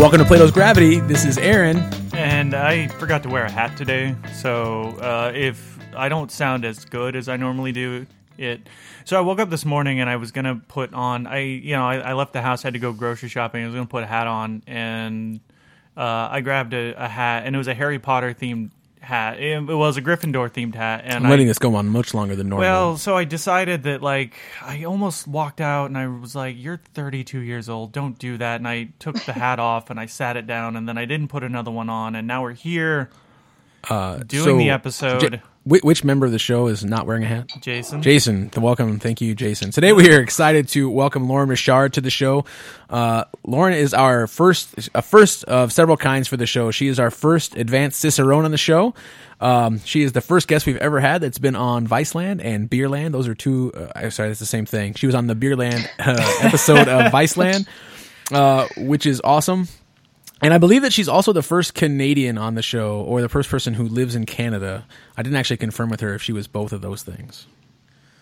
welcome to Plato's Gravity. This is Aaron. And I forgot to wear a hat today, so uh, if I don't sound as good as I normally do, it. So I woke up this morning and I was gonna put on. I you know I, I left the house, had to go grocery shopping. I was gonna put a hat on, and uh, I grabbed a, a hat, and it was a Harry Potter themed hat. It, was a Gryffindor themed hat, and I'm I, letting this go on much longer than normal. well, so I decided that like I almost walked out and I was like, "You're 32 years old. Don't do that." And I took the hat off and I sat it down, and then I didn't put another one on, and now we're here uh, doing so, the episode. Which member of the show is not wearing a hat? Jason, Jason, welcome. Thank you, Jason. Today we are excited to welcome Lauren Richard to the show. Uh, Lauren is our first, a first of several kinds for the show. She is our first advanced Cicerone on the show. Um, she is the first guest we've ever had that's been on Viceland and Beerland. Those are two. Uh, I'm sorry, that's the same thing. She was on the Beerland uh, episode of Viceland, uh, which is awesome. And I believe that she's also the first Canadian on the show, or the first person who lives in Canada. I didn't actually confirm with her if she was both of those things.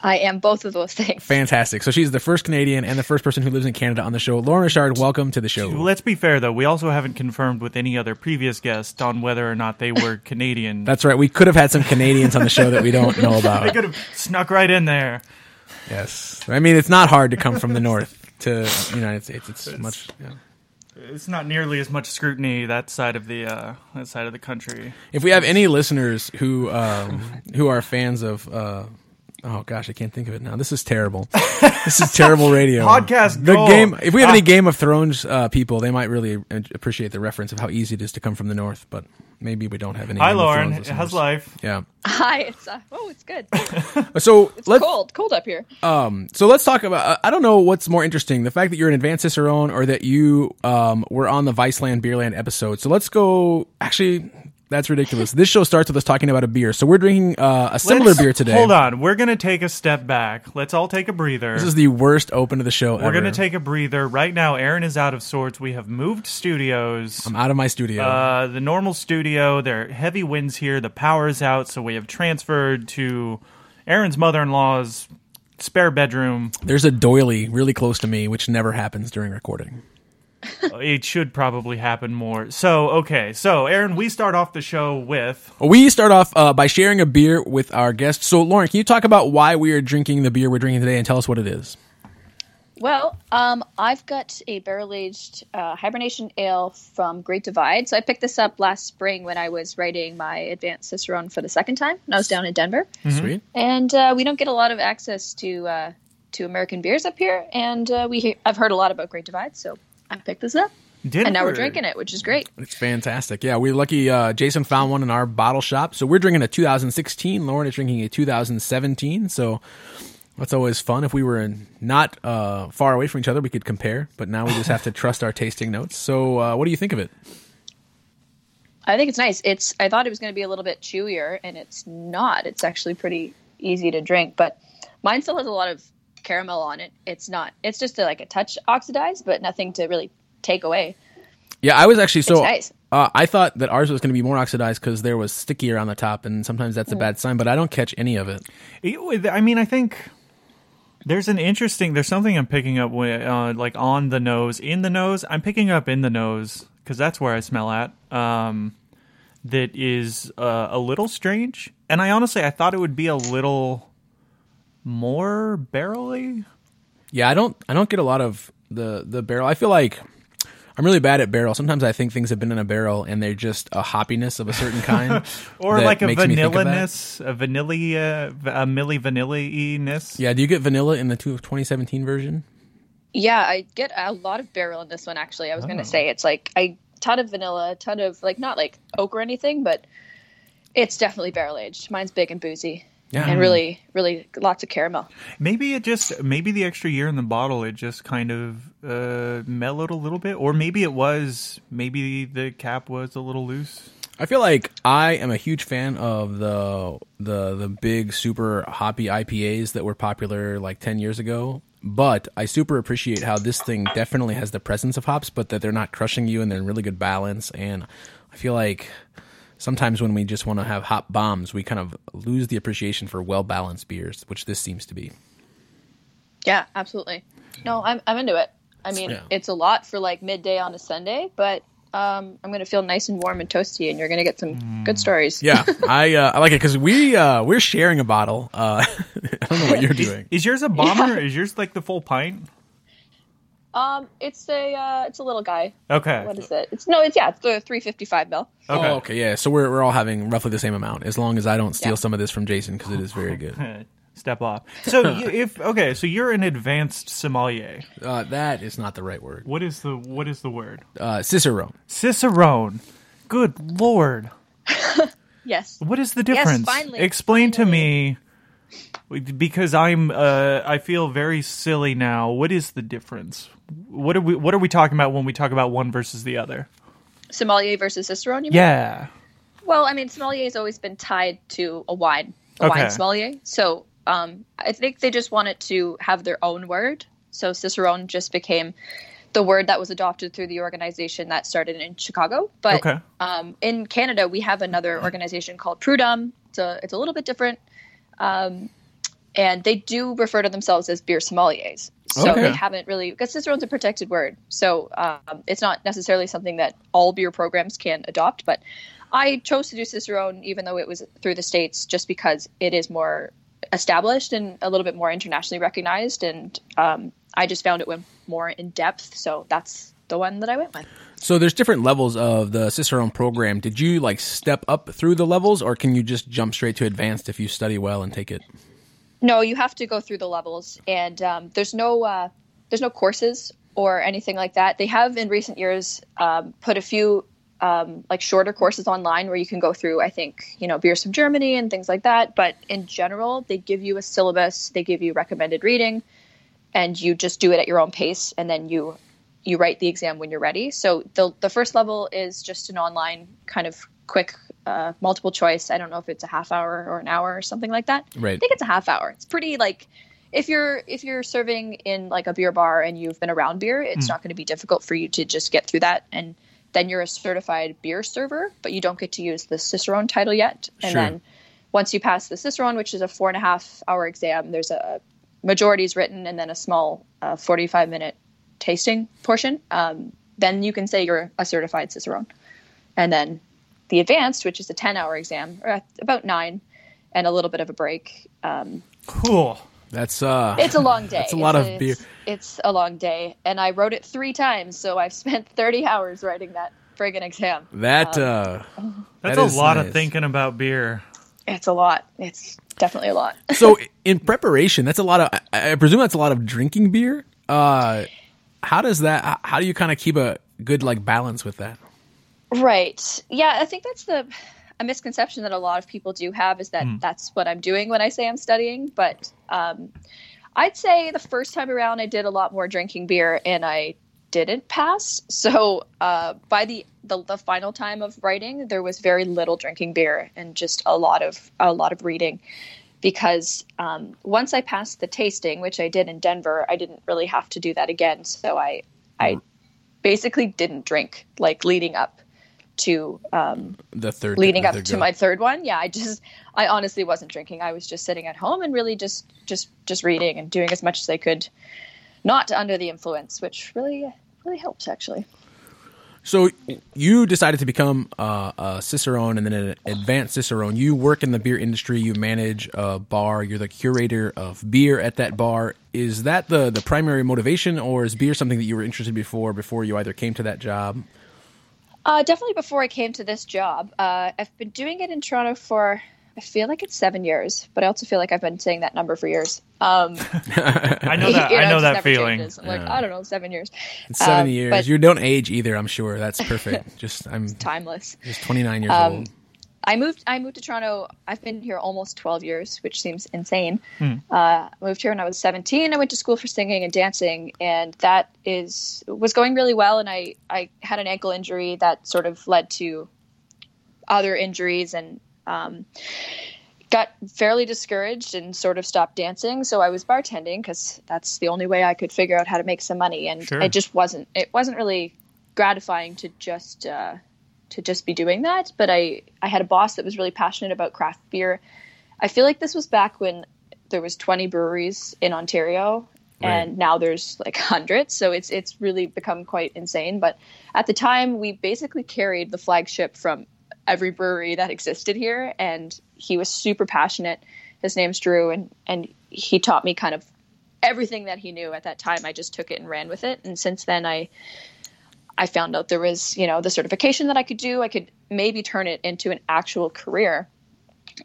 I am both of those things. Fantastic. So she's the first Canadian and the first person who lives in Canada on the show. Lauren Richard, welcome to the show. Let's be fair though. We also haven't confirmed with any other previous guests on whether or not they were Canadian. That's right. We could have had some Canadians on the show that we don't know about. they about. could have snuck right in there. Yes. I mean, it's not hard to come from the north to the United States. It's much. Yeah. It's not nearly as much scrutiny that side of the uh, that side of the country. If we have any listeners who um, who are fans of. Uh, Oh gosh, I can't think of it now. This is terrible. this is terrible radio. Podcast The gold. game. If we have Ah. any Game of Thrones uh, people, they might really appreciate the reference of how easy it is to come from the north. But maybe we don't have any. Hi, Game Lauren. Thrones How's life? Yeah. Hi, it's uh, oh, it's good. So It's let's cold, cold up here. um so let's talk about. Uh, I don't know what's more interesting, the fact that you're an advanced Cicerone or that you um were on the Viceland Beerland episode. So let's go. Actually, that's ridiculous. this show starts with us talking about a beer. So we're drinking uh, a similar Let's- beer today. Hold on. We're gonna take a step back. Let's all take a breather. This is the worst open of the show We're ever. gonna take a breather right now. Aaron is out of sorts. We have moved studios. I'm out of my studio. Uh, the normal studio, there are heavy winds here. The power is out, so we have transferred to Aaron's mother-in-law's spare bedroom. There's a doily really close to me, which never happens during recording. it should probably happen more. So, okay, so Aaron, we start off the show with We start off uh, by sharing a beer with our guests. So, Lauren, can you talk about why we are drinking the beer we're drinking today and tell us what it is? Well, um, I've got a barrel aged uh, hibernation ale from Great Divide. So I picked this up last spring when I was writing my advanced Cicerone for the second time. And I was down in Denver, Sweet. and uh, we don't get a lot of access to uh, to American beers up here. And uh, we hear, I've heard a lot about Great Divide, so I picked this up, and now we're drinking it, which is great. It's fantastic. Yeah, we're lucky. Uh, Jason found one in our bottle shop. So, we're drinking a 2016. Lauren is drinking a 2017. So, that's always fun. If we were in, not uh, far away from each other, we could compare. But now we just have to trust our tasting notes. So, uh, what do you think of it? I think it's nice. It's I thought it was going to be a little bit chewier, and it's not. It's actually pretty easy to drink, but mine still has a lot of caramel on it. It's not. It's just a, like a touch oxidized, but nothing to really take away. Yeah, I was actually so. It's nice. Uh, I thought that ours was going to be more oxidized because there was stickier on the top, and sometimes that's a bad sign. But I don't catch any of it. It- I mean, I think there's an interesting. There's something I'm picking up with, uh, like on the nose, in the nose. I'm picking up in the nose because that's where I smell at. Um, that is uh, a little strange, and I honestly I thought it would be a little more barrely. Yeah, I don't. I don't get a lot of the the barrel. I feel like I'm really bad at barrel. Sometimes I think things have been in a barrel and they're just a hoppiness of a certain kind, Or like a makes me think of that. vanilla-ness, a vanilla, uh, a milli vanilla-ness. Yeah, do you get vanilla in the two 2017 version? Yeah, I get a lot of barrel in this one. Actually, I was going to say it's like a ton of vanilla, a ton of like not like oak or anything, but it's definitely barrel aged. Mine's big and boozy, Yeah. and really, really lots of caramel. Maybe it just maybe the extra year in the bottle it just kind of uh, mellowed a little bit, or maybe it was maybe the cap was a little loose. I feel like I am a huge fan of the the the big super hoppy IPAs that were popular like 10 years ago. But I super appreciate how this thing definitely has the presence of hops, but that they're not crushing you and they're in really good balance. And I feel like sometimes when we just want to have hop bombs, we kind of lose the appreciation for well balanced beers, which this seems to be. Yeah, absolutely. No, I'm I'm into it. I mean, Yeah. it's a lot for like midday on a Sunday, but um, I'm going to feel nice and warm and toasty, and you're going to get some good stories. Yeah, I uh, I like it because we uh, we're sharing a bottle. Uh, I don't know what you're doing. Is yours a bomber? Is yours like the full pint? Um, it's a uh, it's a little guy. Okay. What is it? It's no, it's yeah, it's the 355 mil. Okay. Oh, okay, yeah. So we're we're all having roughly the same amount, as long as I don't steal Yeah. some of this from Jason because it is very good. Step off. So you, if okay, so you're an advanced sommelier. Uh, that is not the right word. What is the what is the word? Uh, Cicerone. Cicerone. Good lord. Yes. What is the difference? finally, Explain to me because I'm uh I feel very silly now. What is the difference? What are we what are we talking about when we talk about one versus the other? Sommelier versus Cicerone. You mean? Yeah. Well, I mean, sommelier has always been tied to a wine, a Okay. wine sommelier. So um, I think they just wanted to have their own word. So Cicerone just became the word that was adopted through the organization that started in Chicago. But Okay. um, in Canada, we have another organization called Prud'homme. It's a, it's a little bit different. Um, and they do refer to themselves as beer sommeliers. So Okay. they haven't really, because Cicerone's a protected word. So um, it's not necessarily something that all beer programs can adopt. But I chose to do Cicerone, even though it was through the States, just because it is more established and a little bit more internationally recognized. And um, I just found it went more in depth. So that's the one that I went with. So there's different levels of the Cicerone program. Did you like step up through the levels, or can you just jump straight to advanced if you study well and take it? No, you have to go through the levels, and um, there's no uh, there's no courses or anything like that. They have in recent years um, put a few um, like shorter courses online where you can go through. I think you know beers from Germany and things like that. But in general, they give you a syllabus, they give you recommended reading, and you just do it at your own pace, and then you you write the exam when you're ready. So the the first level is just an online kind of quick uh, multiple choice. I don't know if it's a half hour or an hour or something like that. Right. I think it's a half hour. It's pretty like if you're if you're serving in like a beer bar and you've been around beer, it's not going to be difficult for you to just get through that and then you're a certified beer server, but you don't get to use the Cicerone title yet. And Sure. then once you pass the Cicerone, which is a four and a half hour exam, there's a majority is written and then a small uh, 45 minute tasting portion. Um, then you can say you're a certified Cicerone. And then the advanced, which is a 10 hour exam, or about nine, and a little bit of a break. Um, Cool. That's uh, it's a long day. That's a lot It's of beer. It's, it's a long day, and I wrote it three times, so I've spent 30 hours writing that friggin' exam. that uh, That's That a lot nice. of thinking about beer. It's a lot. It's definitely a lot. so in preparation, that's a lot of. I I presume that's a lot of drinking beer. Uh, how does that? How do you kind of keep a good like balance with that? Right. Yeah, I think that's the a misconception that a lot of people do have is that that's what I'm doing when I say I'm studying. But um, I'd say the first time around I did a lot more drinking beer and I didn't pass. So uh, by the, the the final time of writing, there was very little drinking beer and just a lot of a lot of reading. Because um, once I passed the tasting, which I did in Denver, I didn't really have to do that again. So I I basically didn't drink like leading up to um, The third leading up to go. my third one. Yeah, I just I honestly wasn't drinking. I was just sitting at home and really just just just reading and doing as much as I could, not under the influence, which really really helped actually. So you decided to become uh, a cicerone and then an advanced cicerone. You work in the beer industry. You manage a bar. You're the curator of beer at that bar. Is that the the primary motivation, or is beer something that you were interested before before you either came to that job? Uh, definitely before I came to this job, uh, I've been doing it in Toronto for I feel like it's seven years, but I also feel like I've been saying that number for years. Um, I know that. you I know that feeling. changes. I'm like I don't know, seven years. It's seven Um, years. but- You don't age either. I'm sure. That's perfect. Just I'm Timeless. just 29 years Um, old. I moved. I moved to Toronto. I've been here almost twelve years, which seems insane. Uh, I moved here when I was seventeen. I went to school for singing and dancing, and that is was going really well. And I I had an ankle injury that sort of led to other injuries, and um, got fairly discouraged and sort of stopped dancing. So I was bartending because that's the only way I could figure out how to make some money, and Sure. it just wasn't. It wasn't really gratifying to just. Uh, to just be doing that. But I, I had a boss that was really passionate about craft beer. I feel like this was back when there was 20 breweries in Ontario and now there's like hundreds. So it's it's really become quite insane. But at the time, we basically carried the flagship from every brewery that existed here, and he was super passionate. His name's Drew, and and he taught me kind of everything that he knew at that time. I just took it and ran with it, and since then I. I found out there was, you know, the certification that I could do. I could maybe turn it into an actual career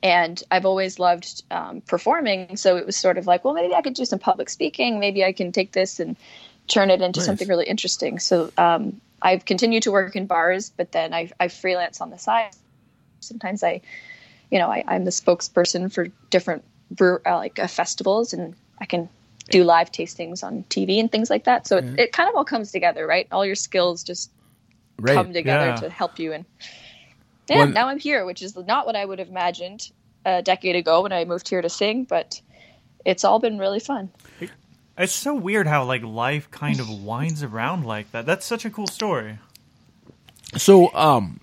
and I've always loved um, performing. So it was sort of like, well, maybe I could do some public speaking. Maybe I can take this and turn it into nice. something really interesting. So um, I've continued to work in bars, but then I, I freelance on the side. Sometimes I, you know, I, am the spokesperson for different brew, uh, like uh, festivals, and I can do live tastings on TV and things like that. So it, it kind of all comes together, right? All your skills just right. come together yeah. to help you and yeah, well, now I'm here, which is not what I would have imagined a decade ago when I moved here to sing, but it's all been really fun. It's so weird how like life kind of winds around like that. That's such a cool story. So, um,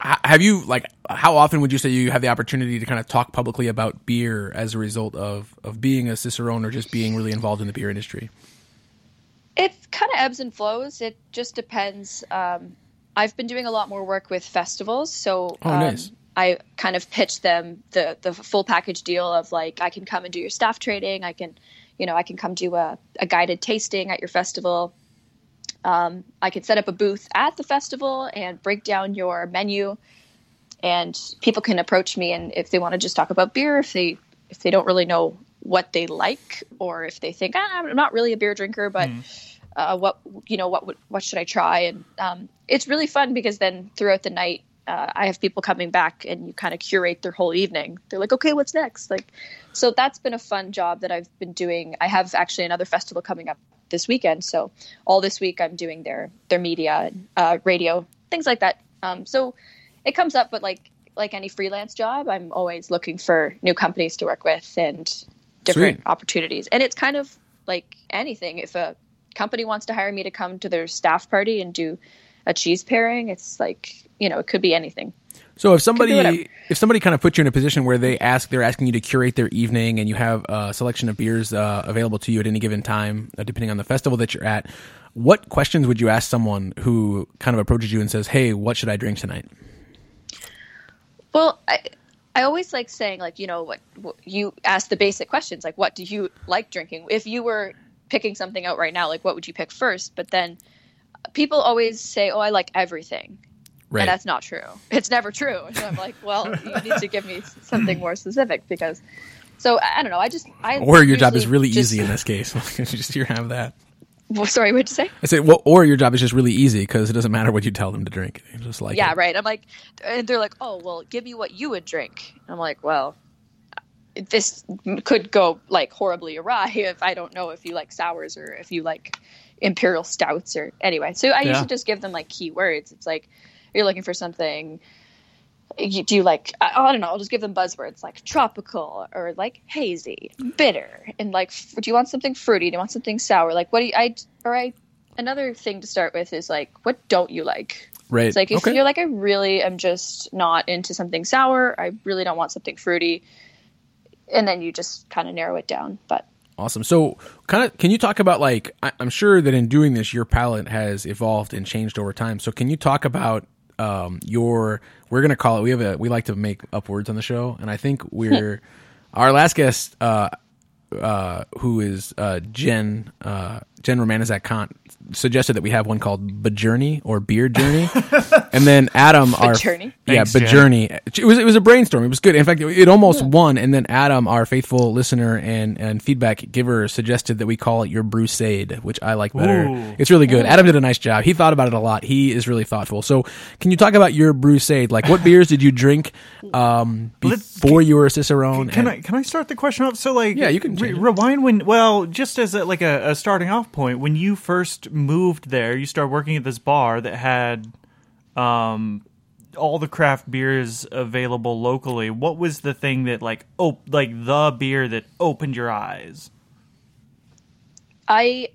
have you like how often would you say you have the opportunity to kind of talk publicly about beer as a result of of being a cicerone or just being really involved in the beer industry? It kind of ebbs and flows. It just depends. Um, I've been doing a lot more work with festivals, so oh, um, nice. I kind of pitch them the the full package deal of like I can come and do your staff training, I can, you know, I can come do a, a guided tasting at your festival. Um, I can set up a booth at the festival and break down your menu, and people can approach me and if they want to just talk about beer, if they if they don't really know what they like, or if they think ah, I'm not really a beer drinker, but mm uh, what you know what what should I try and um, it's really fun because then throughout the night uh, I have people coming back and you kind of curate their whole evening. They're like, okay, what's next? Like, so that's been a fun job that I've been doing. I have actually another festival coming up this weekend, so all this week I'm doing their their media, uh, radio, things like that. Um, so it comes up, but like like any freelance job, I'm always looking for new companies to work with and different Sweet. opportunities. And it's kind of like anything. If a company wants to hire me to come to their staff party and do a cheese pairing, it's like you know it could be anything. So if somebody if somebody kind of puts you in a position where they ask they're asking you to curate their evening and you have a selection of beers uh, available to you at any given time, uh, depending on the festival that you're at, what questions would you ask someone who kind of approaches you and says, "Hey, what should I drink tonight?" Well, I I always like saying like you know what, what you ask the basic questions like what do you like drinking? If you were picking something out right now, like what would you pick first? But then people always say, "Oh, I like everything," right. and that's not true. It's never true. And I'm like, well, you need to give me something more specific because. So I don't know. I just I or your job is really just, easy in this case. just you have that. Well, sorry, what'd you say? I say, well, or your job is just really easy because it doesn't matter what you tell them to drink. just like yeah, it. right. I'm like, and they're like, oh, well, give me what you would drink. I'm like, well, this could go like horribly awry if I don't know if you like sours or if you like imperial stouts or anyway. So I yeah. usually just give them like keywords. It's like you're looking for something. You, do you like I, oh, I, don't know? I'll just give them buzzwords like tropical or like hazy, bitter, and like do you want something fruity? Do you want something sour? Like what do you I or I another thing to start with is like what don't you like? Right. It's like if okay. you're like I really am just not into something sour. I really don't want something fruity and then you just kind of narrow it down. But awesome. So, kind of, can you talk about like I, am sure that in doing this, your palate has evolved and changed over time. So, can you talk about um, your? We're gonna call it. We have a. We like to make up words on the show, and I think we're our last guest. Uh, uh, who is uh, Jen uh, Jen Romanizak Kant suggested that we have one called Bajourney or Beard Journey, and then Adam, our Journey, yeah, Bajourney. It was it was a brainstorm. It was good. In fact, it, it almost yeah. won. And then Adam, our faithful listener and and feedback giver, suggested that we call it your Brusade, which I like better. Ooh. It's really good. Adam did a nice job. He thought about it a lot. He is really thoughtful. So, can you talk about your Brusade? Like, what beers did you drink um, before you were a Cicerone? Can and, I can I start the question off? So, like, yeah, you can re- rewind when. Well, just as a, like a, a starting off point, when you first moved there, you started working at this bar that had um, all the craft beers available locally. What was the thing that like oh like the beer that opened your eyes? I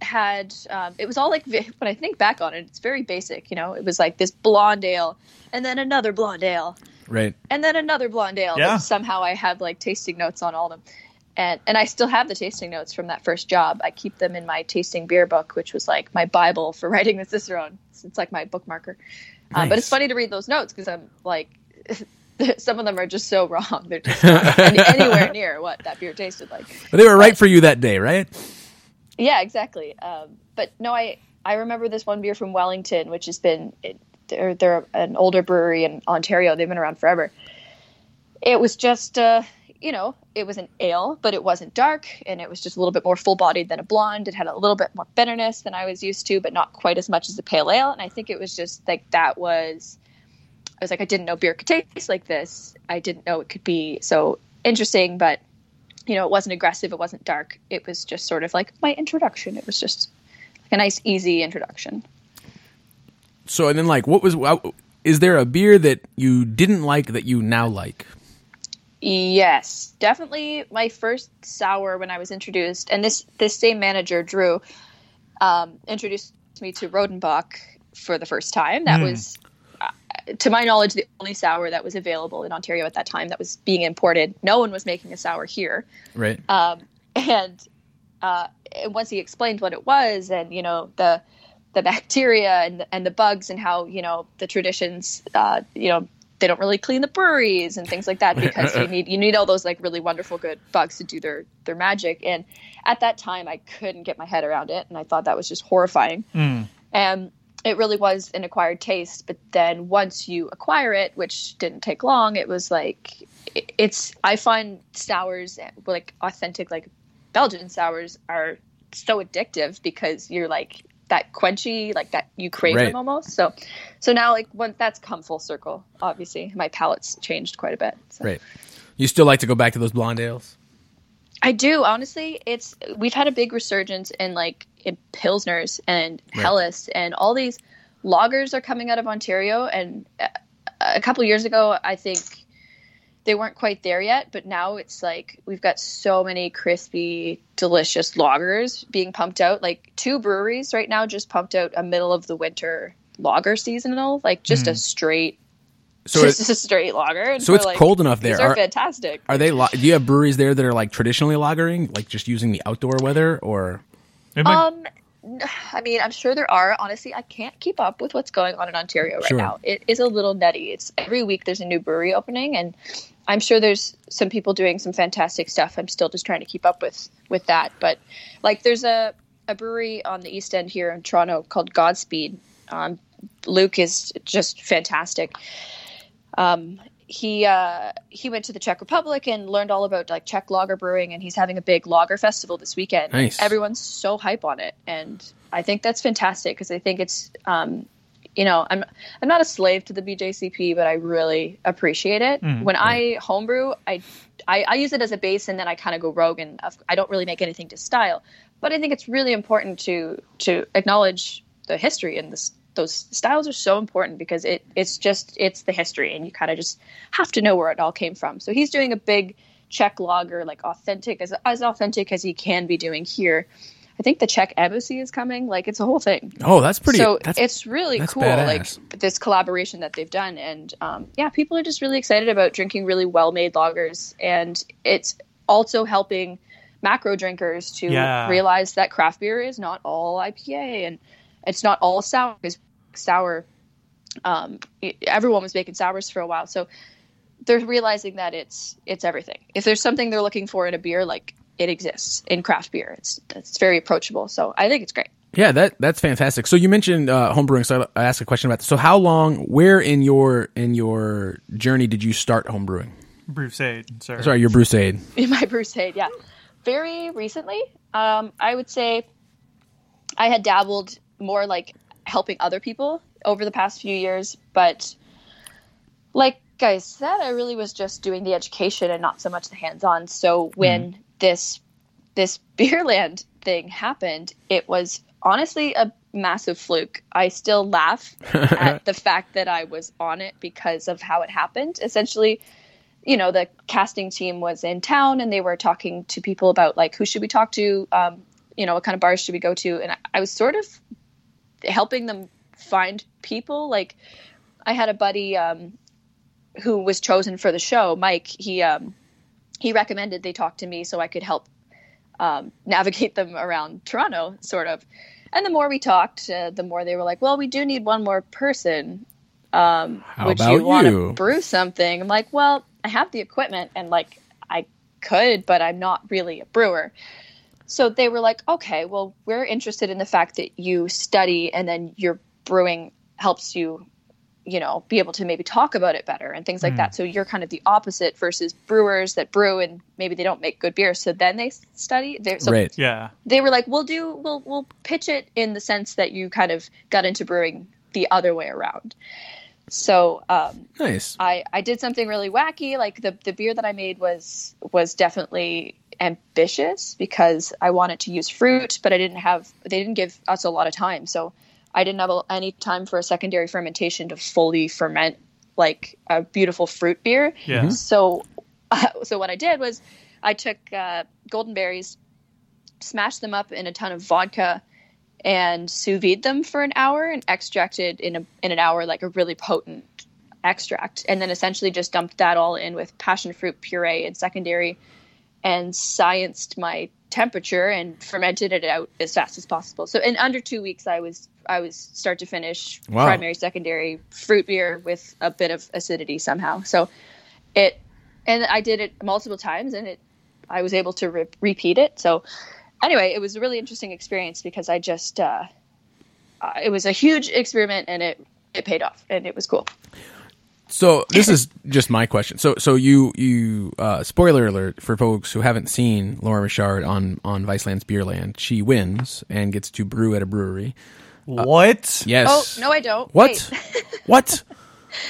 had um, it was all like when I think back on it, it's very basic. You know, it was like this blonde ale, and then another blonde ale, right, and then another blonde ale. Yeah. somehow I had like tasting notes on all of them and and I still have the tasting notes from that first job. I keep them in my tasting beer book, which was like my bible for writing the Cicerone. It's, it's like my bookmarker. Uh, but it's funny to read those notes because I'm like, some of them are just so wrong. They're just not any, anywhere near what that beer tasted like. But they were right for you that day, right? Yeah, exactly. Um, but no, I I remember this one beer from Wellington, which has been it, they're they're an older brewery in Ontario. They've been around forever. It was just uh, you know it was an ale, but it wasn't dark, and it was just a little bit more full bodied than a blonde. It had a little bit more bitterness than I was used to, but not quite as much as a pale ale. And I think it was just like that was. I was like, I didn't know beer could taste like this. I didn't know it could be so interesting, but you know, it wasn't aggressive, it wasn't dark. It was just sort of like my introduction. It was just like a nice, easy introduction. So and then like, what was? Is there a beer that you didn't like that you now like? Yes, definitely my first sour when I was introduced, and this this same manager Drew um, introduced me to Rodenbach for the first time. That was, uh, to my knowledge, the only sour that was available in Ontario at that time that was being imported. No one was making a sour here. Right. um, and uh, and once he explained what it was and you know the the bacteria and and the bugs and how you know the traditions uh, you know they don't really clean the breweries and things like that because you need you need all those like really wonderful good bugs to do their their magic. And at that time I couldn't get my head around it and I thought that was just horrifying. And it really was an acquired taste but then once you acquire it which didn't take long it was like it- it's i find sours like authentic like belgian sours are so addictive because you're like that quenchy like that you crave Right. them almost so so now like once that's come full circle obviously my palate's changed quite a bit so. Right. You still like to go back to those blonde ales? I do honestly. It's we've had a big resurgence in like in pilsners and Right. Helles and all these lagers are coming out of Ontario. And uh, a couple years ago, I think they weren't quite there yet, but now it's like we've got so many crispy, delicious lagers being pumped out. Like two breweries right now just pumped out a middle of the winter lager seasonal, like just a straight, So just it, a straight lager. And so it's like, cold enough there. These are Are- fantastic. are they? Do you have breweries there that are like traditionally lagering, like just using the outdoor weather, or might- Um, n- I mean, I'm sure there are. Honestly, I can't keep up with what's going on in Ontario right Sure. now. It is a little nutty. It's every week there's a new brewery opening, and I'm sure there's some people doing some fantastic stuff. I'm still just trying to keep up with with that. But like, there's a a brewery on the East End here in Toronto called Godspeed. Um, Luke is just fantastic. Um, he uh, he went to the Czech Republic and learned all about like Czech lager brewing, and he's having a big lager festival this weekend. Nice. Everyone's so hype on it, and I think that's fantastic because I think it's um, you know I'm I'm not a slave to the BJCP, but I really appreciate it. when I homebrew, I, I I use it as a base, and then I kind of go rogue, and I've- I don't really make anything to style. But I think it's really important to to acknowledge the history and this those styles are so important because it it's just it's the history and you kind of just have to know where it all came from. So he's doing a big Czech lager, like authentic as as authentic as he can be doing here. I think the Czech embassy is coming. Like it's a whole thing. oh, that's pretty. so that's, it's really cool, badass. like this collaboration that they've done, and um, yeah, people are just really excited about drinking really well-made lagers, and it's also helping macro drinkers to Yeah. realize that craft beer is not all IPA and it's not all sour because sour. Um, everyone was making sours for a while, so they're realizing that it's it's everything. If there's something they're looking for in a beer, like it exists in craft beer. It's it's very approachable. So I think it's great. Yeah, that that's fantastic. So you mentioned uh, homebrewing, so I I asked a question about this. So how long, where in your in your journey did you start homebrewing? Brewsade, sir. Sorry, your Brewsade. in my crusade yeah very recently um, i would say i had dabbled more like helping other people over the past few years but like i said i really was just doing the education and not so much the hands-on. So when this this beerland thing happened it was honestly a massive fluke. I still laugh at the fact that i was on it because of how it happened. Essentially you know the casting team was in town and they were talking to people about like who should we talk to? Um, you know what kind of bars should we go to? And I, I was sort of helping them find people like i had a buddy um, who was chosen for the show mike he um, he recommended they talk to me so I could help um, navigate them around Toronto, sort of. And the more we talked, uh, the more they were like, "Well, we do need one more person. Um, would you want to brew something?" I'm like, "Well, I have the equipment, and like I could, but I'm not really a brewer." So they were like, "Okay, well, we're interested in the fact that you study and then your brewing helps you." You know, be able to maybe talk about it better and things like that. So you're kind of the opposite versus brewers that brew and maybe they don't make good beer. So then they study. They're, so right. Yeah. they were like, "We'll do, we'll we'll pitch it in the sense that you kind of got into brewing the other way around." So um, Nice. I I did something really wacky. Like the the beer that I made was was definitely ambitious because I wanted to use fruit, but I didn't have they didn't give us a lot of time, so I didn't have any time for a secondary fermentation to fully ferment like a beautiful fruit beer. Yeah. So, so what I did was I took uh, golden berries, smashed them up in a ton of vodka, and sous vide them for an hour and extracted in a in an hour like a really potent extract, and then essentially just dumped that all in with passion fruit puree and secondary, and scienced my temperature and fermented it out as fast as possible. So in under two weeks, I was I was start to finish Wow. primary secondary fruit beer with a bit of acidity somehow. So it and I did it multiple times, and it I was able to re- repeat it. So anyway, it was a really interesting experience because I just uh, uh, it was a huge experiment, and it it paid off, and it was cool. So this is just my question. So so you you uh, spoiler alert for folks who haven't seen Lauren Richard on on Viceland's Beerland. She wins and gets to brew at a brewery. what? Yes. Oh no, I don't. What? Wait. what?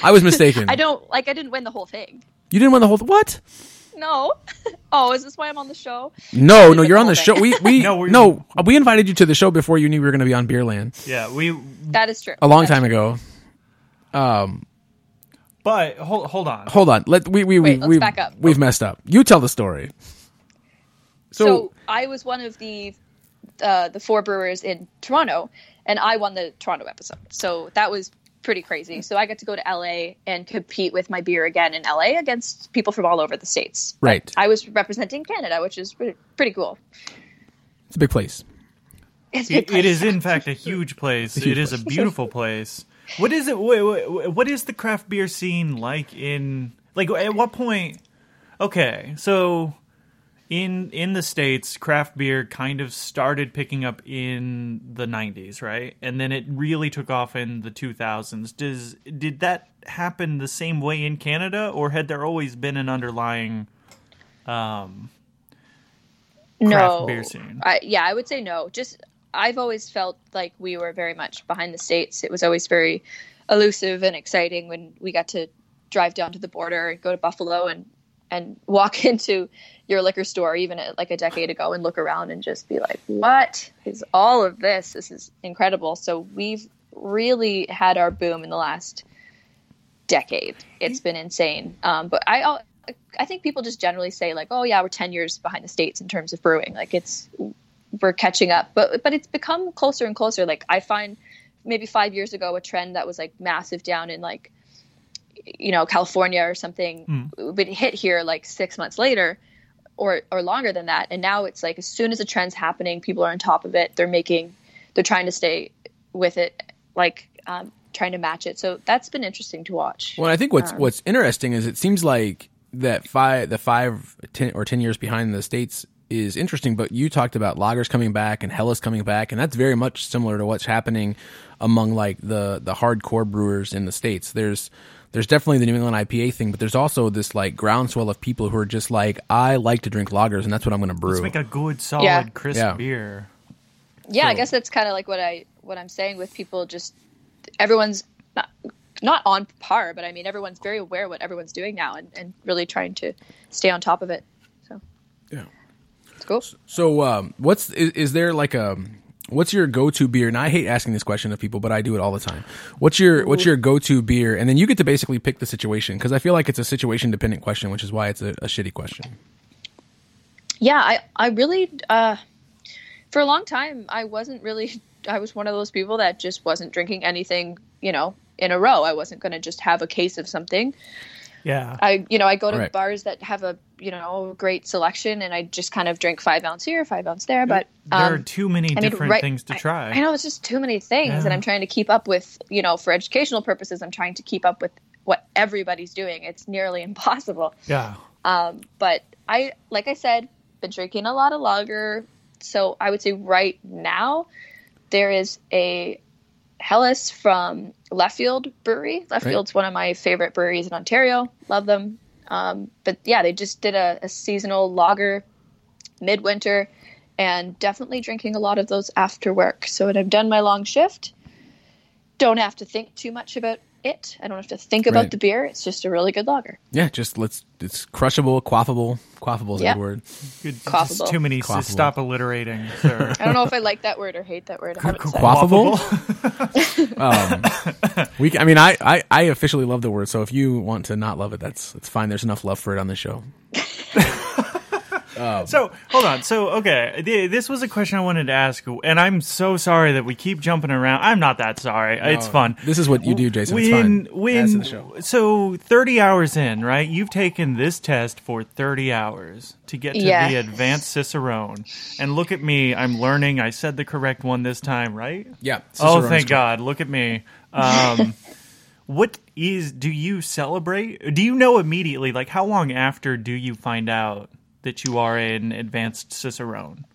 I was mistaken. I don't like. I didn't win the whole thing. You didn't win the whole. what? No. Oh, is this why I'm on the show? No, no, you're on the whole show. We we No, no, we're- invited you to the show before you knew we were going to be on Beerland Yeah. We. That is true. a long That's time true. ago. But hold hold on. Hold on. Let we we Wait, we let's we back up. we've messed up. You tell the story. So, So, I was one of the uh, the four brewers in Toronto, and I won the Toronto episode. So that was pretty crazy. So I got to go to LA and compete with my beer again in LA against people from all over the states. But Right. I was representing Canada, which is pretty, pretty cool. it's a big place. It's a big It, it is in fact a huge place. huge it is a beautiful place. What is it? Wait, wait, what is the craft beer scene like in like at what point? Okay, so in in the states, craft beer kind of started picking up in the '90s, right? And then it really took off in the 2000s. Does did that happen the same way in Canada, or had there always been an underlying? Um, craft no beer scene? I, yeah i would say no just i've always felt like we were very much behind the states. It was always very elusive and exciting when we got to drive down to the border go to buffalo and and walk into your liquor store even like a decade ago and look around and just be like what is all of this? This is incredible. So we've really had our boom in the last decade. It's been insane. Um, but i I think people just generally say like, "Oh yeah, we're ten years behind the states in terms of brewing." Like it's we're catching up, but but it's become closer and closer. Like I find maybe five years ago, a trend that was like massive down in like you know California or something would hit here like six months later, or or longer than that. And now it's like as soon as a trend's happening, people are on top of it. They're making, they're trying to stay with it, like um, trying to match it. So that's been interesting to watch. Well, I think what's what's interesting is it seems like that five the five ten, or ten years behind the states is interesting, but you talked about lagers coming back and Helles coming back, and that's very much similar to what's happening among like the the hardcore brewers in the states. There's there's definitely the New England IPA thing, but there's also this like groundswell of people who are just like, I like to drink lagers, and that's what I'm going to brew. Let's make a good, solid, Yeah. crisp Yeah. beer. yeah i guess that's kind of like what i what i'm saying with people just everyone's not, not on par but i mean everyone's very aware of what everyone's doing now and, and really trying to stay on top of it so Yeah. Cool So, um, what's is, is there like a what's your go to beer? And I hate asking this question of people, but I do it all the time. What's your what's your go to beer? And then you get to basically pick the situation because I feel like it's a situation dependent question, which is why it's a, a shitty question. yeah i i really uh for a long time i wasn't really i was one of those people that just wasn't drinking anything you know in a row i wasn't going to just have a case of something Yeah. I you know I go to Right. bars that have a you know great selection, and I just kind of drink five ounce here, five ounce there. But there are um, too many I mean, different right- things to I- try. I, know it's just too many things, Yeah. and I'm trying to keep up with you know for educational purposes. I'm trying to keep up with what everybody's doing. It's nearly impossible. Yeah. Um, but I, like I said, been drinking a lot of lager. So I would say right now there is a Helles from Leftfield Brewery. Leftfield's one of my favorite breweries in Ontario. Love them. Um, but yeah, they just did a, a seasonal lager midwinter and definitely drinking a lot of those after work. So when I've done my long shift, don't have to think too much about it. I don't have to think about Right. the beer. It's just a really good lager. Yeah, just let's. It's crushable, quaffable. Quaffable is a Yeah. good word. Good, just Quaffable. too many. Quaffable. Stop alliterating, sir. I don't know if I like that word or hate that word. I haven't said it. Quaffable. um, we. I mean, I, I. I officially love the word. So if you want to not love it, that's that's fine. There's enough love for it on the show. So hold on. So okay, th- this was a question I wanted to ask, and I'm so sorry that we keep jumping around. I'm not that sorry. it's fun. This is what you do, Jason. it's When fine. when the show. so 30 hours in, right? You've taken this test for 30 hours to get to Yeah. the advanced Cicerone, and look at me. I'm learning. I said the correct one this time, right? Yeah. Oh, thank correct. God! Look at me. Um, what is? Do you celebrate? Do you know immediately? Like, how long after do you find out that you are an advanced cicerone?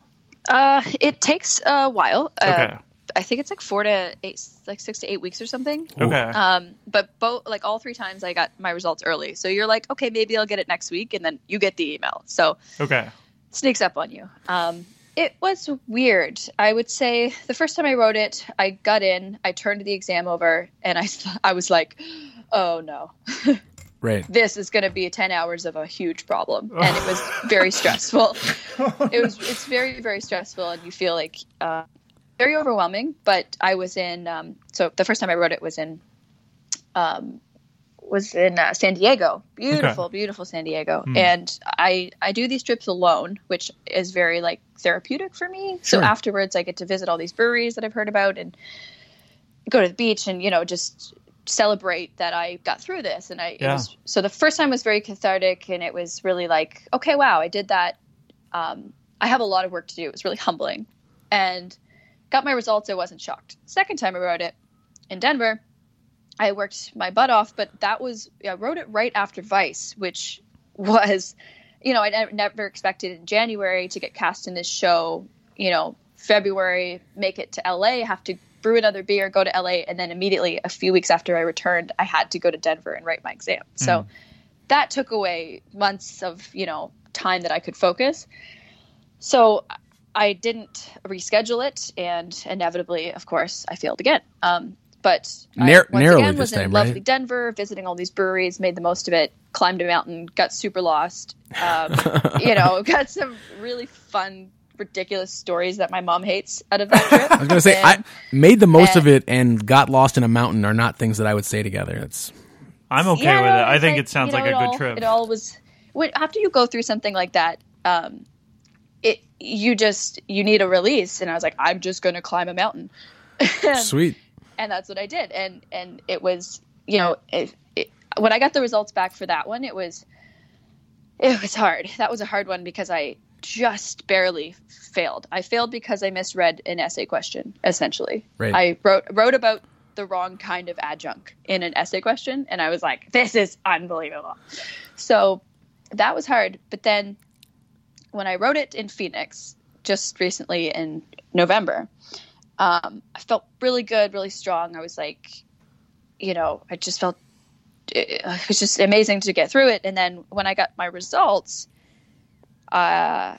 Uh, it takes a while. Uh, Okay. I think it's like four to eight, like six to eight weeks or something. Okay. Um, but both, like all three times, I got my results early. So you're like, okay, maybe I'll get it next week, and then you get the email. So okay. sneaks up on you. Um, it was weird. I would say the first time I wrote it, I got in, I turned the exam over, and I, I was like, oh no, Right. this is going to be 10 hours of a huge problem and it was very stressful. It was it's very very stressful and you feel like uh, very overwhelming but i was in um, so the first time i wrote it was in um, was in uh, san diego. Beautiful beautiful san diego. And i i do these trips alone which is very like therapeutic for me. So afterwards i get to visit all these breweries that i've heard about and go to the beach and you know just celebrate that I got through this. And I it Yeah. was so the first time was very cathartic and it was really like okay wow I did that. Um, I have a lot of work to do. It was really humbling. And got my results. I wasn't shocked. Second time I wrote it in Denver I worked my butt off but that was I wrote it right after Vice which was you know I never expected in January to get cast in this show you know February make it to LA have to brew another beer go to LA and then immediately a few weeks after I returned I had to go to Denver and write my exam. So that took away months of you know time that I could focus. So I didn't reschedule it and inevitably of course I failed again. Um, but Nar- I, once again was in time, lovely right? Denver visiting all these breweries made the most of it climbed a mountain got super lost um, you know got some really fun ridiculous stories that my mom hates out of that trip I was gonna say And- I made the most of it and got lost in a mountain are not things that I would say together. It's I'm okay Yeah, with no, it. I think like, it sounds you know, like a good all- trip. It all was when, after you go through something like that. Um, it you just you need a release, and I was like, I'm just going to climb a mountain, sweet. and that's what I did, and and it was you know it, it, when I got the results back for that one, it was it was hard. That was a hard one because I just barely failed. I failed because I misread an essay question. Essentially, Right. I wrote wrote about the wrong kind of adjunct in an essay question, and I was like, "This is unbelievable." So that was hard. But then when I wrote it in Phoenix just recently in November, um, I felt really good, really strong. I was like, you know, I just felt it was just amazing to get through it. And then when I got my results, uh,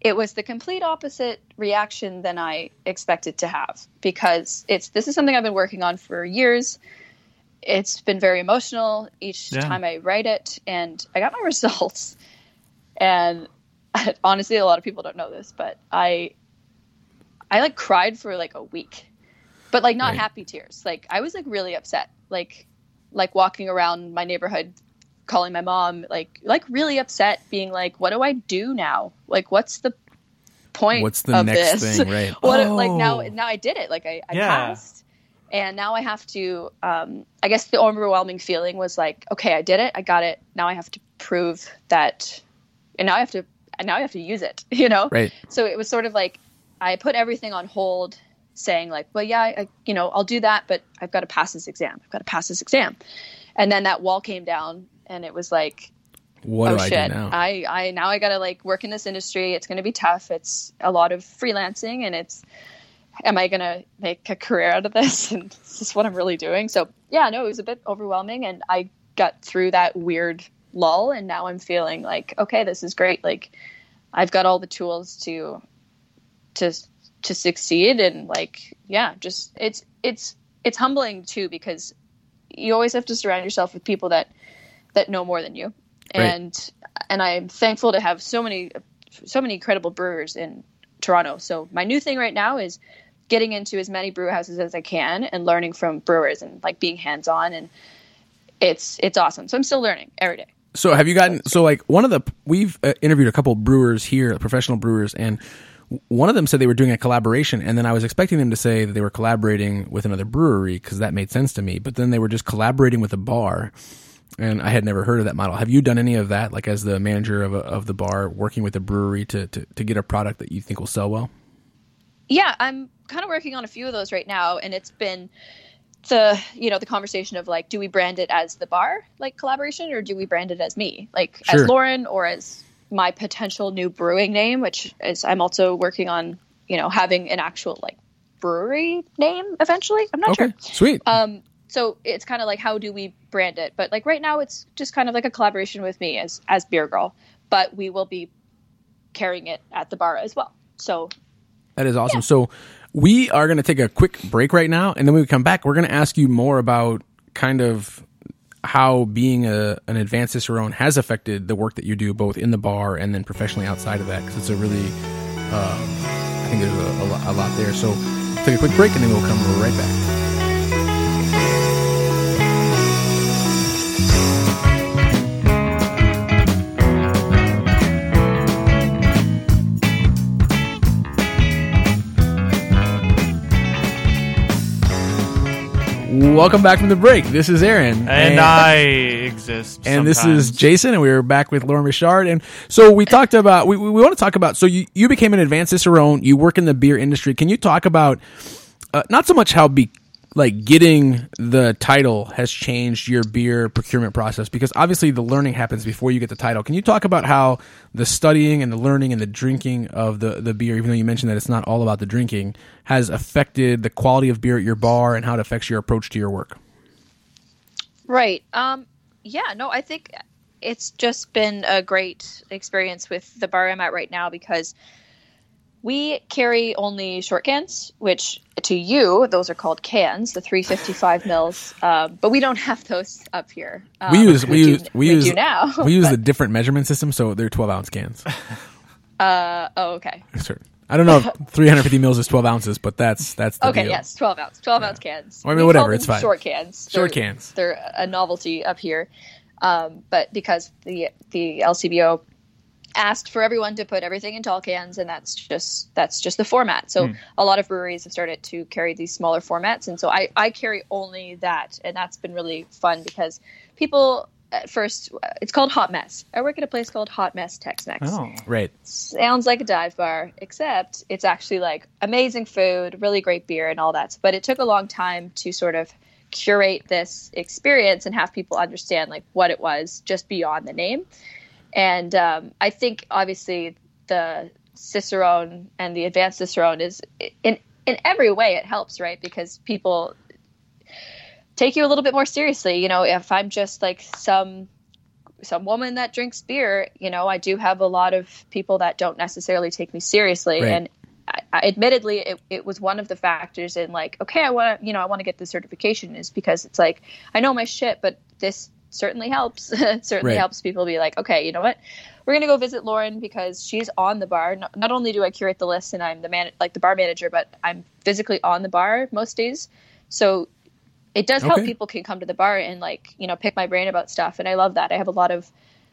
it was the complete opposite reaction than I expected to have because it's this is something I've been working on for years. It's been very emotional each Yeah. time I write it, and I got my results. And honestly, a lot of people don't know this, but I, I like cried for like a week, but like not Right. happy tears. Like I was like really upset, like like walking around my neighborhood calling my mom like like really upset being like what do i do now like what's the point What's the of next this thing, right? what like now Oh. now i did it like i, I Yeah. passed And now I have to, um, I guess the overwhelming feeling was like, okay, I did it. I got it. Now I have to prove that, and now I have to, and now I have to use it, you know? Right. So it was sort of like, I put everything on hold saying like, well, yeah, I, you know, I'll do that, but I've got to pass this exam. I've got to pass this exam. And then that wall came down and it was like, What oh do I shit, do now? I, I now I got to like work in this industry. It's to be tough. It's a lot of freelancing and it's, am I to make a career out of this? And this is what I'm really doing? So yeah, no, it was a bit overwhelming and I got through that weird lull and now I'm feeling like, okay, this is great. Like I've got all the tools to, to, to succeed and like, yeah, just it's, it's, it's humbling too, because you always have to surround yourself with people that, that know more than you. Right. And, and I'm thankful to have so many, so many incredible brewers in Toronto. So my new thing right now is getting into as many brew houses as I can and learning from brewers and like being hands on and it's it's awesome. So I'm still learning every day. So have you gotten so like one of the we've uh, interviewed a couple brewers here, professional brewers, and one of them said they were doing a collaboration, and then I was expecting them to say that they were collaborating with another brewery because that made sense to me, but then they were just collaborating with a bar, and I had never heard of that model. Have you done any of that, like as the manager of a, of the bar, working with a brewery to, to to get a product that you think will sell well? Yeah, I'm kind of working on a few of those right now and it's been the you know the conversation of like do we brand it as the bar like collaboration or do we brand it as me like Sure. as lauren or as my potential new brewing name which is i'm also working on you know having an actual like brewery name eventually i'm not Okay, sure sweet. um so it's kind of like how do we brand it but like right now it's just kind of like a collaboration with me as as beer girl but we will be carrying it at the bar as well so That is awesome. So we are going to take a quick break right now, and then when we come back, we're going to ask you more about kind of how being a, an advanced cicerone has affected the work that you do, both in the bar and then professionally outside of that. Because it's a really, um, I think there's a, a, a lot there. So take a quick break, and then we'll come right back. Welcome back from the break. This is Aaron, And I exist. and this is. Jason, and we are back with Lauren Richard. And so we talked about we, we want to talk about. So you you became an advanced cicerone. You work in the beer industry. Can you talk about uh, not so much how be like getting the title has changed your beer procurement process because obviously the learning happens before you get the title. Can you talk about how the studying and the learning and the drinking of the the beer, even though you mentioned that it's not all about the drinking, has affected the quality of beer at your bar and how it affects your approach to your work? Right. Um, yeah, no, I think it's just been a great experience with the bar I'm at right now because we carry only short cans, which to you, those are called cans, the 355 mils. Um, but we don't have those up here. Um, We use we do- use we, we use now. we use a different measurement system, so they're twelve ounce cans. uh, oh, okay. Sure. I don't know if 350 mils is 12 ounces, but that's that's the Okay, deal. yes, 12 ounce, 12 ounce cans. Well, I mean, We whatever, it's fine. Short cans. Short They're- cans. They're a novelty up here. Um, but because the the LCBO asked for everyone to put everything in tall cans, and that's just that's just the format. So hmm. a lot of breweries have started to carry these smaller formats, and so I I carry only that, and that's been really fun because people at first it's called Hot Mess. I work at a place called Hot Mess Tex Mex Oh. Right. sounds like a dive bar, except it's actually like amazing food, really great beer, and all that. But it took a long time to sort of curate this experience and have people understand like what it was just beyond the name. And um, I think obviously the Cicerone and the advanced Cicerone is in in every way it helps, right? Because people take you a little bit more seriously. You know, if I'm just like some some woman that drinks beer, you know, I do have a lot of people that don't necessarily take me seriously. Right. And I, I, admittedly, it, it was one of the factors in like, okay, I want to, you know, I want to get the certification is because it's like, I know my shit, but this certainly helps. It certainly Right. helps people be like, okay, you know what? We're going to go visit Lauren because she's on the bar. Not, not only do I curate the list and I'm the man, like the bar manager, but I'm physically on the bar most days. So it does help Okay. people can come to the bar and like you know pick my brain about stuff and i love that i have a lot of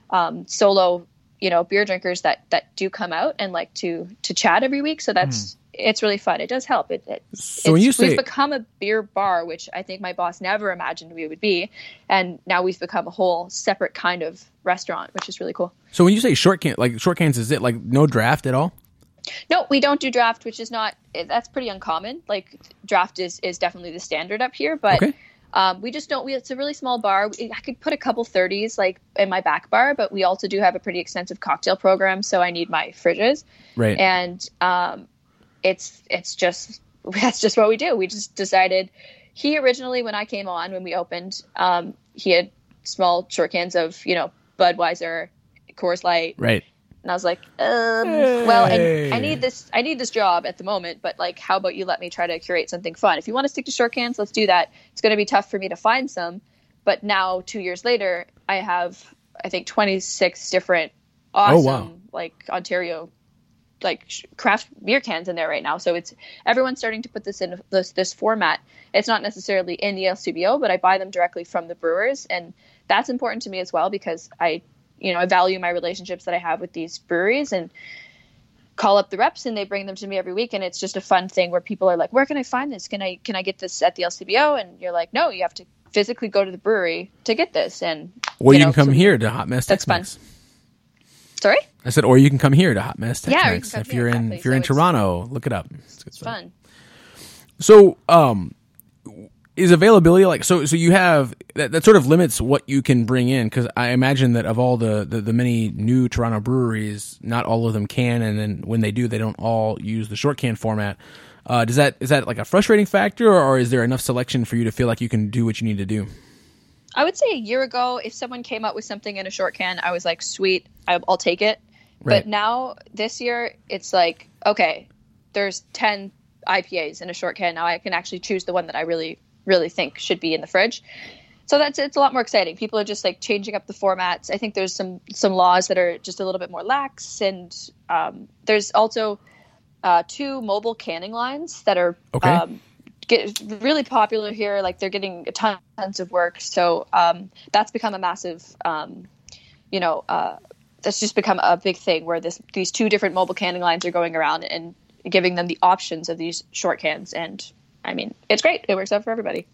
um, solo you know beer drinkers that that do come out and like to to chat every week. So that's hmm. it's really fun. It does help. It, it So when you it's- say we've become a beer bar, which I think my boss never imagined we would be, and now we've become a whole separate kind of restaurant, which is really cool. so when you say short can like short cans, is it like no draft at all? No, we don't do draft, which is not that's pretty uncommon. Like draft is is definitely the standard up here, but Okay. Um, we just don't. We it's a really small bar. We, I could put a couple thirties like in my back bar, but we also do have a pretty extensive cocktail program, so I need my fridges, Right. and um, it's it's just that's just what we do. We just decided. He originally, when I came on, when we opened, um, he had small short cans of you know Budweiser, Coors Light, right. And I was like, um, well, I, I need this. I need this job at the moment, but like, how about you let me try to curate something fun? If you want to stick to short cans, let's do that. It's going to be tough for me to find some, but now two years later, I have I think twenty six different awesome Oh, wow. like Ontario like craft beer cans in there right now. So it's everyone's starting to put this in this this format. It's not necessarily in the LCBO, but I buy them directly from the brewers, and that's important to me as well because I, you know, I value my relationships that I have with these breweries and call up the reps and they bring them to me every week and it's just a fun thing where people are like where can i find this can i can i get this at the lcbo and you're like no you have to physically go to the brewery to get this and Or you, know, can come so- here to Hot Mess That's Mex. sorry I said, or you can come here to Hot Mess Yeah, you Mex can come if you're in if you're So in Toronto. Look it up. It's good stuff. fun So, um, is availability like so? So you have that, that sort of limits what you can bring in because I imagine that of all the, the the many new Toronto breweries, not all of them can, and then when they do, they don't all use the short can format. Uh, does that is that like a frustrating factor, or, is there enough selection for you to feel like you can do what you need to do? I would say a year ago, if someone came up with something in a short can, I was like, sweet, I'll take it. Right. But now, this year, it's like, okay, there's 10 IPAs in a short can. Now I can actually choose the one that I really, really think should be in the fridge. So that's it's a lot more exciting. People are just like changing up the formats. I think there's some some laws that are just a little bit more lax, and um, there's also uh, two mobile canning lines that are Okay. um, get really popular here. Like they're getting a ton, tons of work. So um, that's become a massive, um, you know, uh, that's just become a big thing where this these two different mobile canning lines are going around and giving them the options of these short cans. And I mean, it's great. It works out for everybody.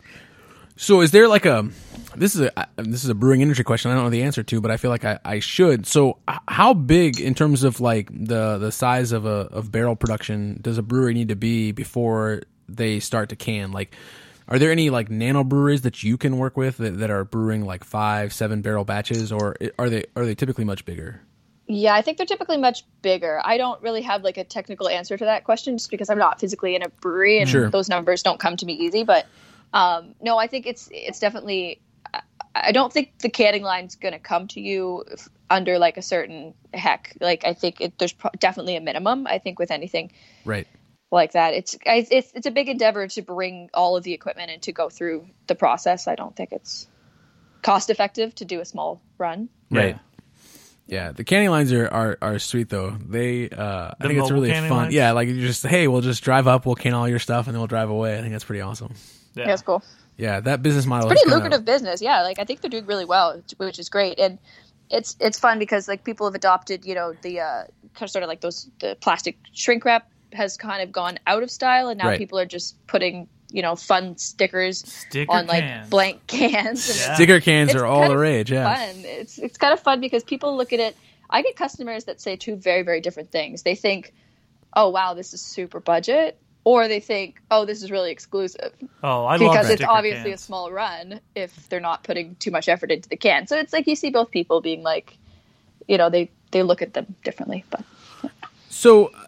So is there like a this is a uh, this is a brewing industry question I don't know the answer to but I feel like I, I should. So how big in terms of like the the size of a of barrel production does a brewery need to be before they start to can? Like are there any like nano breweries that you can work with that, that are brewing like five, seven barrel batches or are they are they typically much bigger? Yeah, I think they're typically much bigger. I don't really have like a technical answer to that question just because I'm not physically in a brewery and Sure. those numbers don't come to me easy. But um, no, I think it's it's definitely. I- don't think the canning line's going to come to you f- under like a certain heck. Like I think it, there's pro- definitely a minimum. I think with anything Right. like that, it's I, it's it's a big endeavor to bring all of the equipment and to go through the process. I don't think it's cost effective to do a small run. Right. Yeah, the canning lines are, are, are sweet though. They uh, I think it's really fun. lines? Yeah, like you just hey, we'll just drive up, we'll can all your stuff, and then we'll drive away. I think that's pretty awesome. Yeah. Yeah, it's cool. Yeah, that business model. pretty is kinda- lucrative business. Yeah, like I think they're doing really well, which is great. And it's it's fun because like people have adopted, you know, the uh, kind of sort of like those the plastic shrink wrap has kind of gone out of style, and now Right. people are just putting you know fun stickers Sticker on like cans. blank cans. Yeah. Sticker cans It's are all the rage. Yeah. fun. It's it's kind of fun because people look at it. I get customers that say two very very different things. They think, "Oh wow, this is super budget," or they think, "Oh, this is really exclusive." Oh, I love because it's obviously cans. a small run if they're not putting too much effort into the can. So it's like you see both people being like, you know, they they look at them differently. But So y-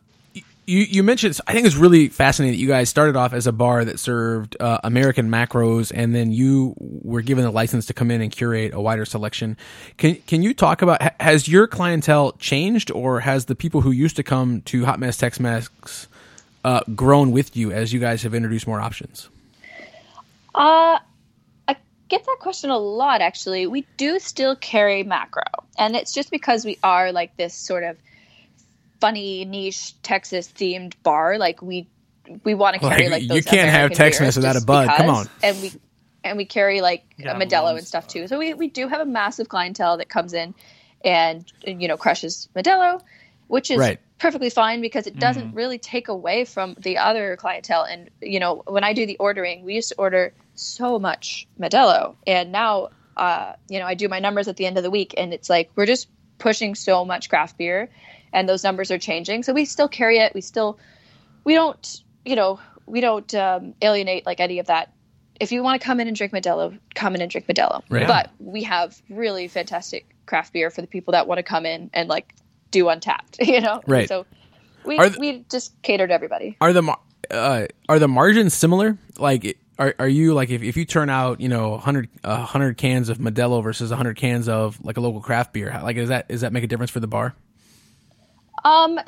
you you mentioned I think it's really fascinating that you guys started off as a bar that served uh, American macros, and then you were given the license to come in and curate a wider selection. Can can you talk about has your clientele changed, or has the people who used to come to Hot Mess Tex Mex uh, grown with you as you guys have introduced more options? uh, I get that question a lot. Actually, we do still carry macro, and it's just because we are like this sort of funny niche Texas themed bar. Like we we want to carry Like, like, you can't have American Tex-Mex without a just Bud. Come on. and we and we carry like Yeah, a Modelo and stuff too. So we we do have a massive clientele that comes in, and you know crushes Modelo, which is Right. perfectly fine because it doesn't Mm-hmm. really take away from the other clientele. And you know, when I do the ordering, we used to order so much Modelo, and now uh, you know I do my numbers at the end of the week, and it's like we're just pushing so much craft beer, and those numbers are changing. So we still carry it. We still we don't you know we don't um, alienate like any of that. If you want to come in and drink Modelo, come in and drink Modelo. Right. But we have really fantastic craft beer for the people that want to come in and like do Untappd. You know, Right. So we th- we just cater to everybody. Are the mar- uh, are the margins similar? Like, are are you like if, if you turn out you know 100 uh, 100 cans of Modelo versus 100 cans of like a local craft beer? Like, is that does that make a difference for the bar? Um,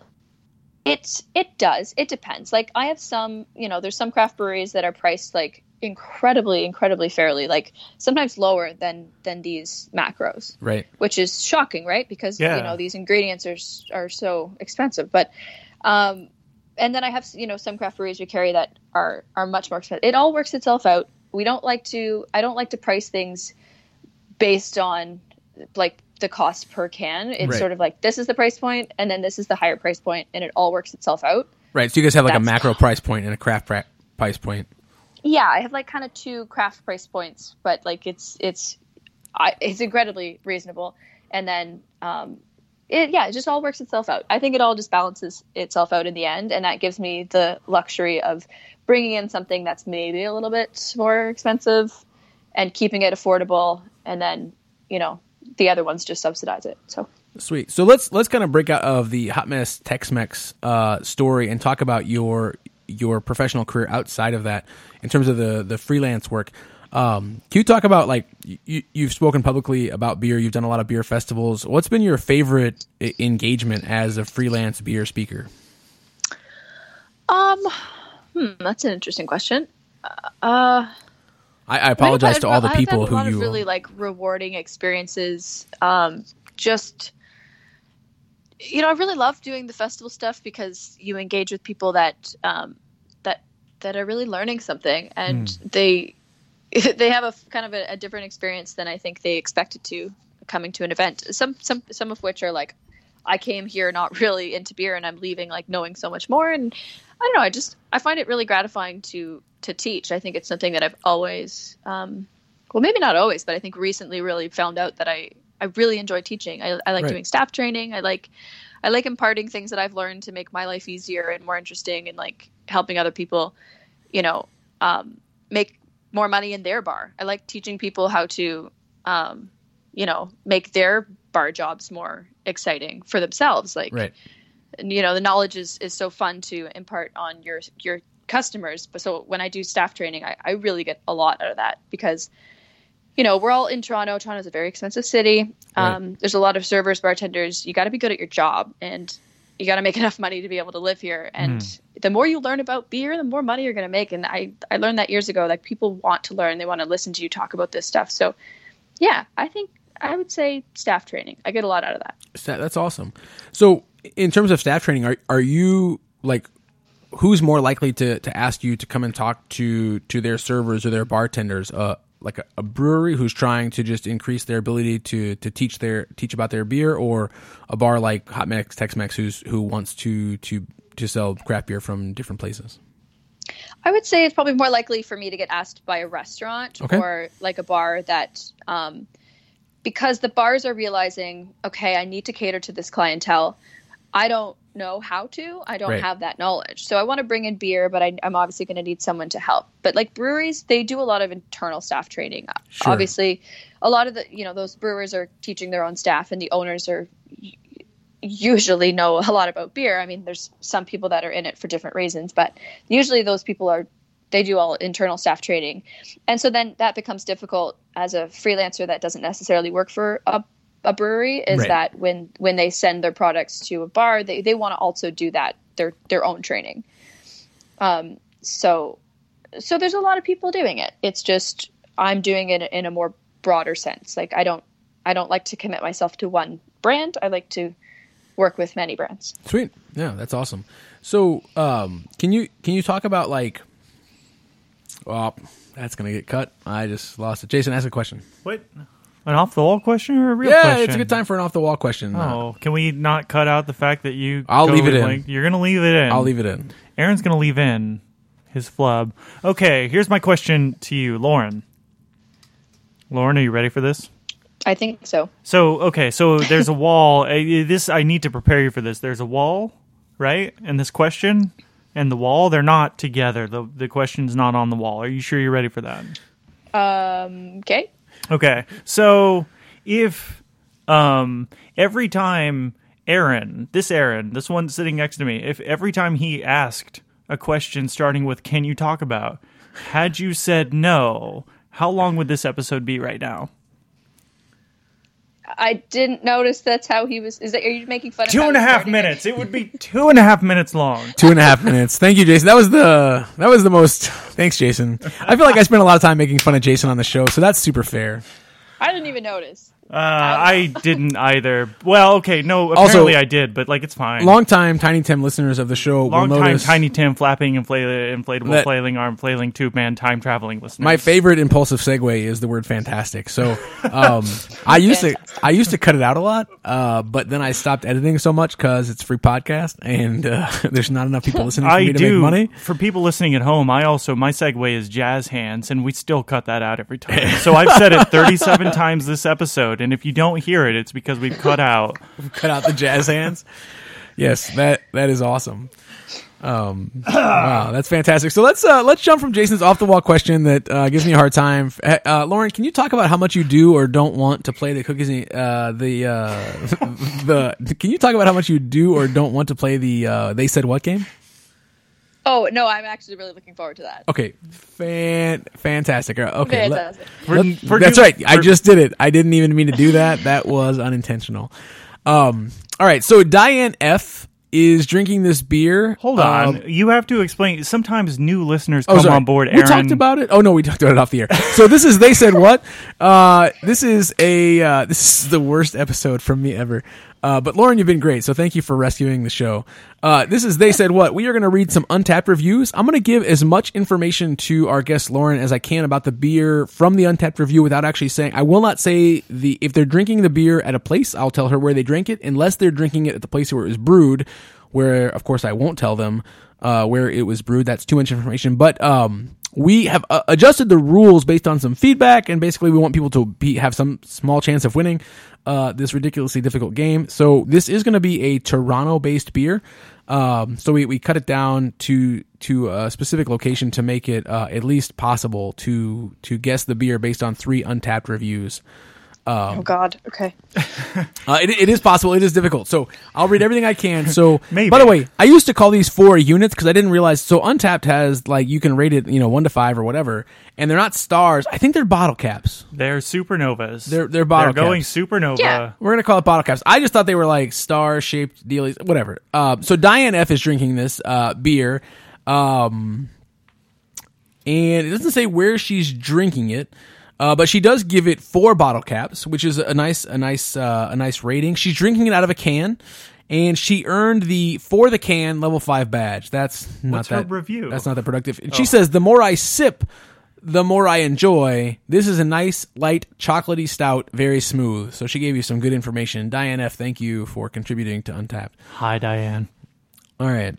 it it does. It depends. Like I have some, you know, there's some craft breweries that are priced like incredibly, incredibly fairly, like sometimes lower than than these macros, Right. which is shocking, right? Because Yeah. you know these ingredients are are so expensive. But um, and then I have you know some craft breweries we carry that are are much more expensive. It all works itself out. We don't like to. I don't like to price things based on like the cost per can. It's Right. sort of like this is the price point, and then this is the higher price point, and it all works itself out. Right. So you guys have like a macro price point and a craft pra- price point. Yeah, I have like kind of two craft price points, but like it's it's I, it's incredibly reasonable, and then um, it yeah, it just all works itself out. I think it all just balances itself out in the end, and that gives me the luxury of bringing in something that's maybe a little bit more expensive and keeping it affordable, and then you know the other ones just subsidize it. So. Sweet. So let's let's kind of break out of the Hot Mess Tex-Mex uh, story and talk about your your professional career outside of that in terms of the the freelance work. Um, can you talk about like you, you've spoken publicly about beer? You've done a lot of beer festivals. What's been your favorite engagement as a freelance beer speaker? Um, hmm, that's an interesting question. Uh, I, I apologize to all the I've people who lot you of really like rewarding experiences. Um, just you know, I really love doing the festival stuff because you engage with people that um, that that are really learning something, and they they have a kind of a, a different experience than I think they expected to coming to an event. Some some some of which are like, I came here not really into beer, and I'm leaving like knowing so much more. And I don't know, I just I find it really gratifying to to teach. I think it's something that I've always, um, well, maybe not always, but I think recently really found out that I I really enjoy teaching. I, I like Right. doing staff training. I like I like imparting things that I've learned to make my life easier and more interesting, and like helping other people, you know, um, make more money in their bar. I like teaching people how to, um, you know, make their bar jobs more exciting for themselves. Like, right. You know, the knowledge is, is so fun to impart on your your customers. But so when I do staff training, I, I really get a lot out of that because, you know, we're all in Toronto. Toronto's a very expensive city. Right. Um, there's a lot of servers, bartenders. You got to be good at your job, and you got to make enough money to be able to live here. And the more you learn about beer, the more money you're going to make. And I I learned that years ago. Like people want to learn, they want to listen to you talk about this stuff. So, yeah, I think I would say staff training. I get a lot out of that. That's awesome. So, in terms of staff training, are are you like who's more likely to to ask you to come and talk to to their servers or their bartenders? Uh, like a, a brewery who's trying to just increase their ability to to teach their teach about their beer, or a bar like Hot Mex Tex Mex who's who wants to to to sell craft beer from different places. I would say it's probably more likely for me to get asked by a restaurant Okay. or like a bar that, um, because the bars are realizing, okay, I need to cater to this clientele. I don't know how to. I don't Right. have that knowledge. So I want to bring in beer, but I, I'm obviously going to need someone to help. But like breweries, they do a lot of internal staff training. Uh, sure. Obviously, a lot of the you know those brewers are teaching their own staff, and the owners are usually know a lot about beer. I mean, there's some people that are in it for different reasons, but usually those people are they do all internal staff training. And so then that becomes difficult as a freelancer that doesn't necessarily work for a, a brewery is Right. that when when they send their products to a bar, they, they want to also do that their their own training. Um so so there's a lot of people doing it. It's just I'm doing it in a more broader sense. Like I don't I don't like to commit myself to one brand. I like to work with many brands. Sweet. Yeah, that's awesome. So, um, can you can you talk about like? Oh, that's gonna get cut. I just lost it. Jason, ask a question. What An off the wall question or a real yeah, question? it's a good time for an off the wall question. Uh, Oh, can we not cut out the fact that you? I'll go leave it with, in. like- you're gonna leave it in. I'll leave it in. Aaron's gonna leave in his flub. Okay, here's my question to you, Lauren. Lauren, are you ready for this? I think so. So, okay, so there's a wall. This I need to prepare you for this. There's a wall, right? And this question and the wall, they're not together. The the question's not on the wall. Are you sure you're ready for that? Um, okay. Okay. So, if um every time Aaron, this Aaron, this one sitting next to me, if every time he asked a question starting with can you talk about, had you said no, how long would this episode be right now? I didn't notice that's how he was. Is that? Are you making fun of Two how and a half minutes. It would be two and a half minutes long. Two and a half minutes. Thank you, Jason. That was the that was the most. Thanks, Jason. I feel like I spent a lot of time making fun of Jason on the show, so that's super fair. I didn't even notice. Uh, I didn't either. Well, okay, no, Also- apparently I did, but like it's fine. Long time Tiny Tim listeners of the show Long will time notice Tiny Tim flapping, infla- inflatable, That- flailing arm, flailing tube man, time traveling listeners. my favorite impulsive segue is the word fantastic. So um, I used to I used to cut it out a lot, uh, but then I stopped editing so much because it's a free podcast and uh, there's not enough people listening for I me to do. make money. For people listening at home, I also my segue is jazz hands, and we still cut that out every time. so I've said it 37 times this episode, and if you don't hear it, it's because we've cut out. cut out the jazz hands. Yes, that that is awesome. Um, wow, that's fantastic. So let's uh, let's jump from Jason's off the wall question that uh, gives me a hard time. Uh, uh, Lauren, can you talk about how much you do or don't want to play the cookies? Uh, the uh, the can you talk about how much you do or don't want to play the uh, they said what game? Oh no, I'm actually really looking forward to that. Okay, fan fantastic. Uh, Okay, let- Fantastic. For- for that's you- right. I just did it. I didn't even mean to do that. That was unintentional. Um, all right. So Diane F is drinking this beer. Hold Um, on, you have to explain. Sometimes new listeners Oh, come sorry. on board. We talked about it. Oh no, we talked about it off the air. So this is they said what? Uh, this is a uh, this is the worst episode from me ever. Uh, but Lauren, you've been great, so thank you for rescuing the show. Uh, this is they said what? We are going to read some Untappd reviews. I'm going to give as much information to our guest Lauren as I can about the beer from the Untappd review without actually saying. I will not say the if they're drinking the beer at a place. I'll tell her where they drank it, unless they're drinking it at the place where it was brewed. Where of course I won't tell them uh, where it was brewed. That's too much information. But um, we have uh, adjusted the rules based on some feedback, and basically we want people to be have some small chance of winning uh, this ridiculously difficult game. So this is going to be a Toronto-based beer. Um, so we, we cut it down to to a specific location to make it uh, at least possible to to guess the beer based on three Untappd reviews. Oh God. Okay. Uh, it, it is possible. It is difficult. So I'll read everything I can. So, Maybe. by the way, I used to call these four units because I didn't realize. So Untappd has like you can rate it, you know, one to five or whatever, and they're not stars. I think they're bottle caps. They're supernovas. They're- they're bottle They're going caps. supernova. Yeah. We're gonna call it bottle caps. I just thought they were like star shaped dealies, whatever. Uh, so Diane F is drinking this uh, beer, um, and it doesn't say where she's drinking it. Uh, but she does give it four bottle caps, which is a nice, a nice, uh, a nice rating. She's drinking it out of a can, and she earned the for the can level five badge. That's not What's her that review? That's not that productive. And She says the more I sip, the more I enjoy. This is a nice, light, chocolatey stout, very smooth. So she gave you some good information. Diane F, thank you for contributing to Untappd. Hi, Diane. All right.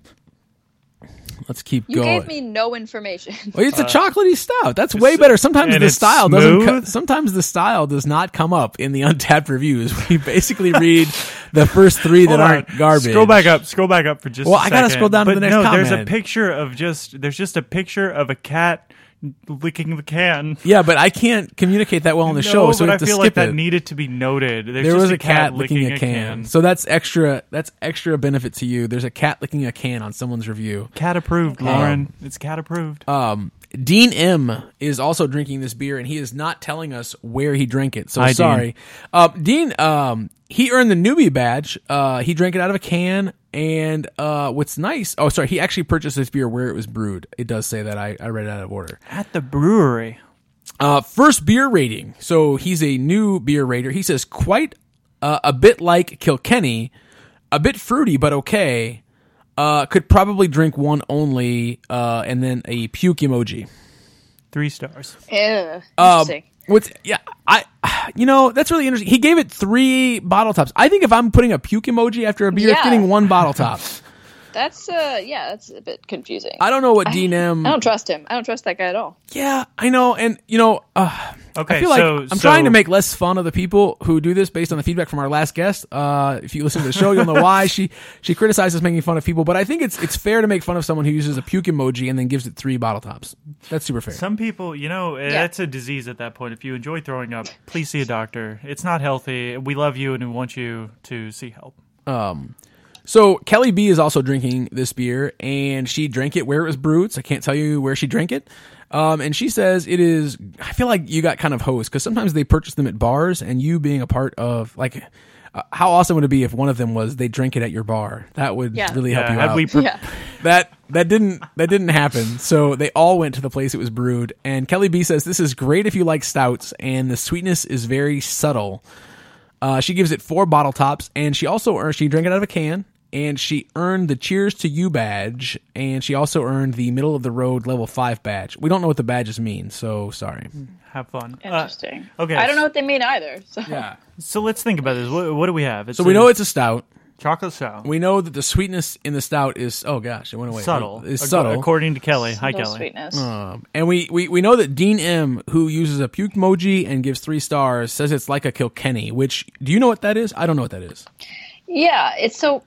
Let's keep You going. You gave me no information. Well, it's a uh, chocolatey stout. That's way better. Sometimes the it's style doesn't. Co- sometimes the style does not come up in the Untappd reviews. We basically read the first three that aren't garbage. Scroll back up. Scroll back up for just. Well, I I gotta scroll down to the next no, there's a picture of just. There's just a picture of a cat licking the can. Yeah, but I can't communicate that well on the no, show, so but I feel like that it. needed to be noted. There's there just was a cat, licking, a, can. can. so that's extra. That's extra benefit to you. There's a cat licking a can on someone's review. Cat approved, Lauren. it's cat approved. Um, Dean M is also drinking this beer, and he is not telling us where he drank it. So Hi, Dean. sorry, uh, Dean. Um, he earned the newbie badge. Uh, he drank it out of a can, and uh, what's nice. Oh, sorry, he actually purchased this beer where it was brewed. It does say that. I, I read it out of order. At the brewery. Uh, first beer rating. So he's a new beer rater. He says quite uh, a bit like Kilkenny, a bit fruity but okay. Uh, could probably drink one only, uh, and then a puke emoji. Three stars. Ew, Um, interesting. What's yeah, I you know that's really interesting. He gave it three bottle tops. I think if I'm putting a puke emoji after a beer, it's Yeah. getting one bottle top. That's uh yeah, that's a bit confusing. I don't know what Dean M. I don't trust him. I don't trust that guy at all. Yeah, I know, and you know, uh, Okay, I feel like so I'm so, trying to make less fun of the people who do this based on the feedback from our last guest. Uh, if you listen to the show, you'll know why she she criticizes making fun of people. But I think it's it's fair to make fun of someone who uses a puke emoji and then gives it three bottle tops. That's super fair. Some people, you know, eh, that's a disease at that point. If you enjoy throwing up, please see a doctor. It's not healthy. We love you and we want you to see help. So Kelly B is also drinking this beer, and she drank it where it was brewed. So I can't tell you where she drank it. Um, and she says it is. I feel like you got kind of hosed because sometimes they purchase them at bars, and you being a part of like. Uh, how awesome would it be if one of them was they drink it at your bar? That would Yeah. really help Yeah, you out. we pre- Yeah. that that didn't that didn't happen. So they all went to the place it was brewed. And Kelly B says this is great if you like stouts, and the sweetness is very subtle. Uh, she gives it four bottle tops, and she also earned she drank it out of a can, and she earned the Cheers to You badge, and she also earned the Middle of the Road Level Five badge. We don't know what the badges mean, so sorry. have fun. Uh, Interesting. okay. I don't know what they mean either. So Yeah. so let's think about this. What, what do we have? It's So we a know it's a stout. chocolate stout. We know that the sweetness in the stout is oh gosh, it went away. subtle. Is Ac- subtle. According to Kelly. Hi, Little Kelly. sweetness. Um, and we, we, we know that Dean M, who uses a puke emoji and gives three stars, says it's like a Kilkenny. Which do you know what that is? I don't know what that is. Yeah, it's so.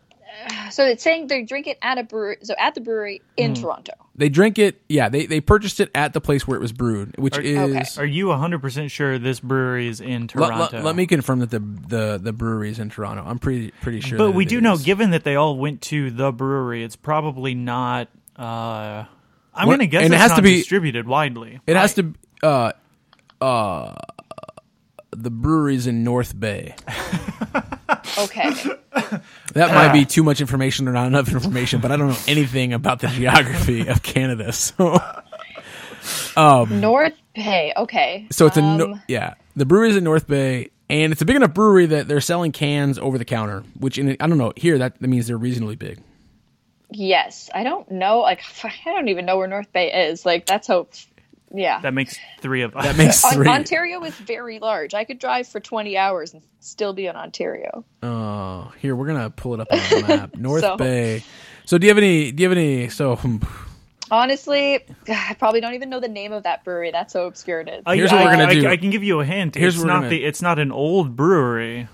So it's saying they drink it at a brewery. So at the brewery in Hmm. Toronto. They drink it. Yeah, they, they purchased it at the place where it was brewed, which Are- is. Okay. Are you 100% sure this brewery is in Let, Toronto? let- let me confirm that the the the brewery is in Toronto. I'm pretty pretty sure. But that we it do know, given that they all went to the brewery, it's probably not. Uh, I'm going to guess and it has not to be- distributed widely. it has to. Uh, uh, the brewery's in North Bay. Okay. That might be too much information or not enough information, but I don't know anything about the geography of Canada. So, North Bay. Okay. so it's a no, Um, yeah. The brewery is in North Bay, and it's a big enough brewery that they're selling cans over the counter. Which in I don't know here that, that means they're reasonably big. Yes, I don't know. Like I don't even know where North Bay is. Like that's how. Yeah. That makes three of us. That makes three. Ontario is very large. I could drive for 20 hours and still be in Ontario. Oh, here we're gonna pull it up on the map. North So- Bay. So do you have any? Do you have any? So Honestly, I probably don't even know the name of that brewery. That's so obscure it is. I, Here's what we're gonna do. I can give you a hint. Here's it's not gonna- the. It's not an old brewery.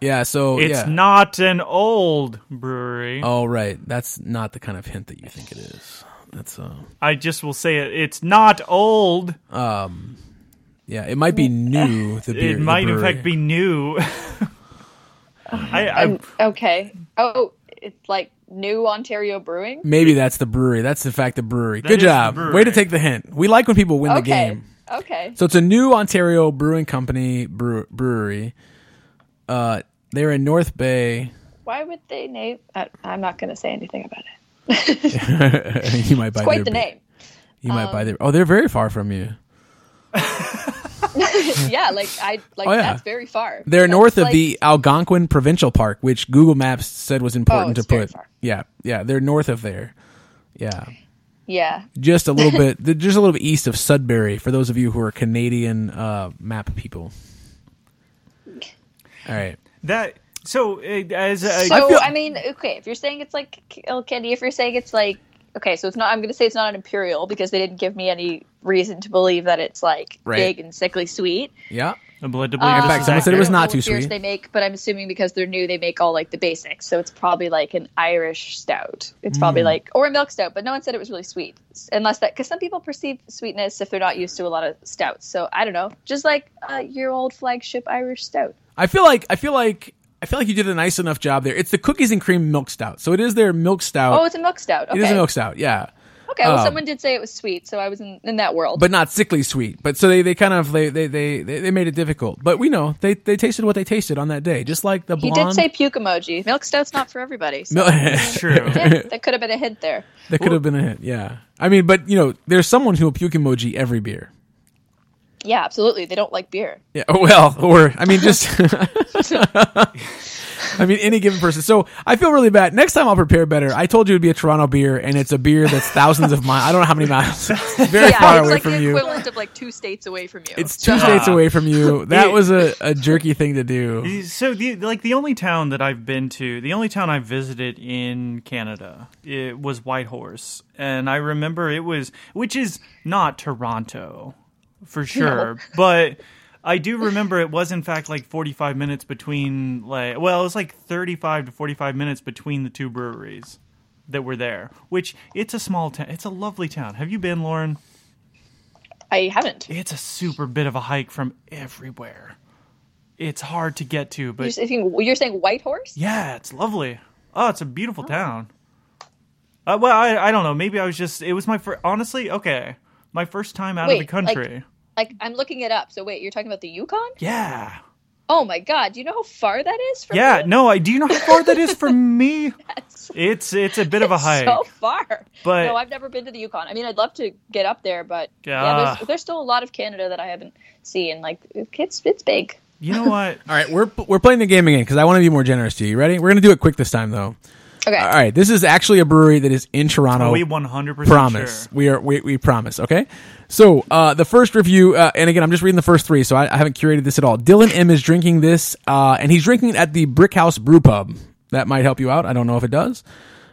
yeah. So It's yeah. not an old brewery. Oh right, that's not the kind of hint that you think it is. That's uh, I just will say it. It's not old. yeah. It might be new. The beer, it might in fact be new. I, I, Um, okay. Oh, it's like New Ontario Brewing. Maybe that's the brewery. That's in fact the brewery. That Good job. brewery. Way to take the hint. We like when people win the game. Okay. So it's a new Ontario Brewing Company brew- brewery. Uh, they're in North Bay. Why would they name? I, I'm not going to say anything about it. you might buy Quite their the beer. name. You might buy their. Oh, they're very far from you. yeah, like I like Oh, yeah. that's very far. They're That's north of like- the Algonquin Provincial Park, which Google Maps said was important Oh, it's to very put. far. Yeah, yeah, they're north of there. Yeah, Yeah. just a little bit, just a little bit east of Sudbury. For those of you who are Canadian uh, map people. All right. that so uh, as a, So feel- I mean, okay, if you're saying it's like Kilkenny, if you're saying it's like okay, so it's not. I'm going to say it's not an imperial because they didn't give me any reason to believe that it's like Right. big and sickly sweet. Yeah. I'm led to believe Um, this fact, someone said it was don't too what beers sweet. They make, but I'm assuming because they're new, they make all like the basics. So it's probably like an Irish stout. It's probably Hmm. like or a milk stout, but no one said it was really sweet. Unless that because some people perceive sweetness if they're not used to a lot of stouts. So I don't know, just like uh, your old flagship Irish stout. I feel like I feel like I feel like you did a nice enough job there. It's the cookies and cream milk stout. So it is their milk stout. Oh, it's a milk stout. Okay. It is a milk stout. Yeah. Okay, well, Um, someone did say it was sweet, so I was in, in that world. but not sickly sweet. But so they, they kind of they, they they they made it difficult. But we know they they tasted what they tasted on that day, just like the Blonde. he did say puke emoji. Milk stout's not for everybody. So True. yeah, that could have been a hint there. that could have been a hint. Yeah, I mean, but you know, there's someone who will puke emoji every beer. Yeah, absolutely. They don't like beer. Yeah. oh, Well, or I mean, just I mean, any given person. So I feel really bad. Next time I'll prepare better. I told you it'd be a Toronto beer, and it's a beer that's thousands of miles. I don't know how many miles. Very yeah, far it's away like from the you. equivalent of like two states away from you. It's two states away from you. That was a, a jerky thing to do. So the like the only town that I've been to, the only town I visited in Canada, it was Whitehorse, and I remember it was, which is not Toronto, for sure, but I do remember it was in fact like forty five minutes between like, well, it was like thirty five to forty five minutes between the two breweries that were there. Which it's a small town, it's a lovely town. Have you been, Lauren? I haven't. It's a super bit of a hike from everywhere. It's hard to get to, but You're, saying- you're saying Whitehorse? yeah, it's lovely. Oh, it's a beautiful town. Uh, well, I, I don't know. Maybe I was just. It was my first. Honestly, okay, my first time out of the country. Like I'm looking it up. So wait, you're talking about the Yukon? yeah, Oh my god, do you know how far that is from yeah. me? No, I do you know how far that is from me? That's It's it's a bit of a hike. so far. But- no, I've never been to the Yukon. I mean, I'd love to get up there, but yeah, Ah. there's, there's still a lot of Canada that I haven't seen. Like it's it's big. You know what? All right, we're we're playing the game again because I want to be more generous to you. You ready? We're gonna do it quick this time, though. Okay. All right, this is actually a brewery that is in Toronto. we one hundred percent promise. sure. We are we, we promise. Okay. So uh, the first review, uh, and again, I'm just reading the first three, so I, I haven't curated this at all. Dylan M is drinking this, uh, and he's drinking it at the Brick House Brew Pub. That might help you out. I don't know if it does.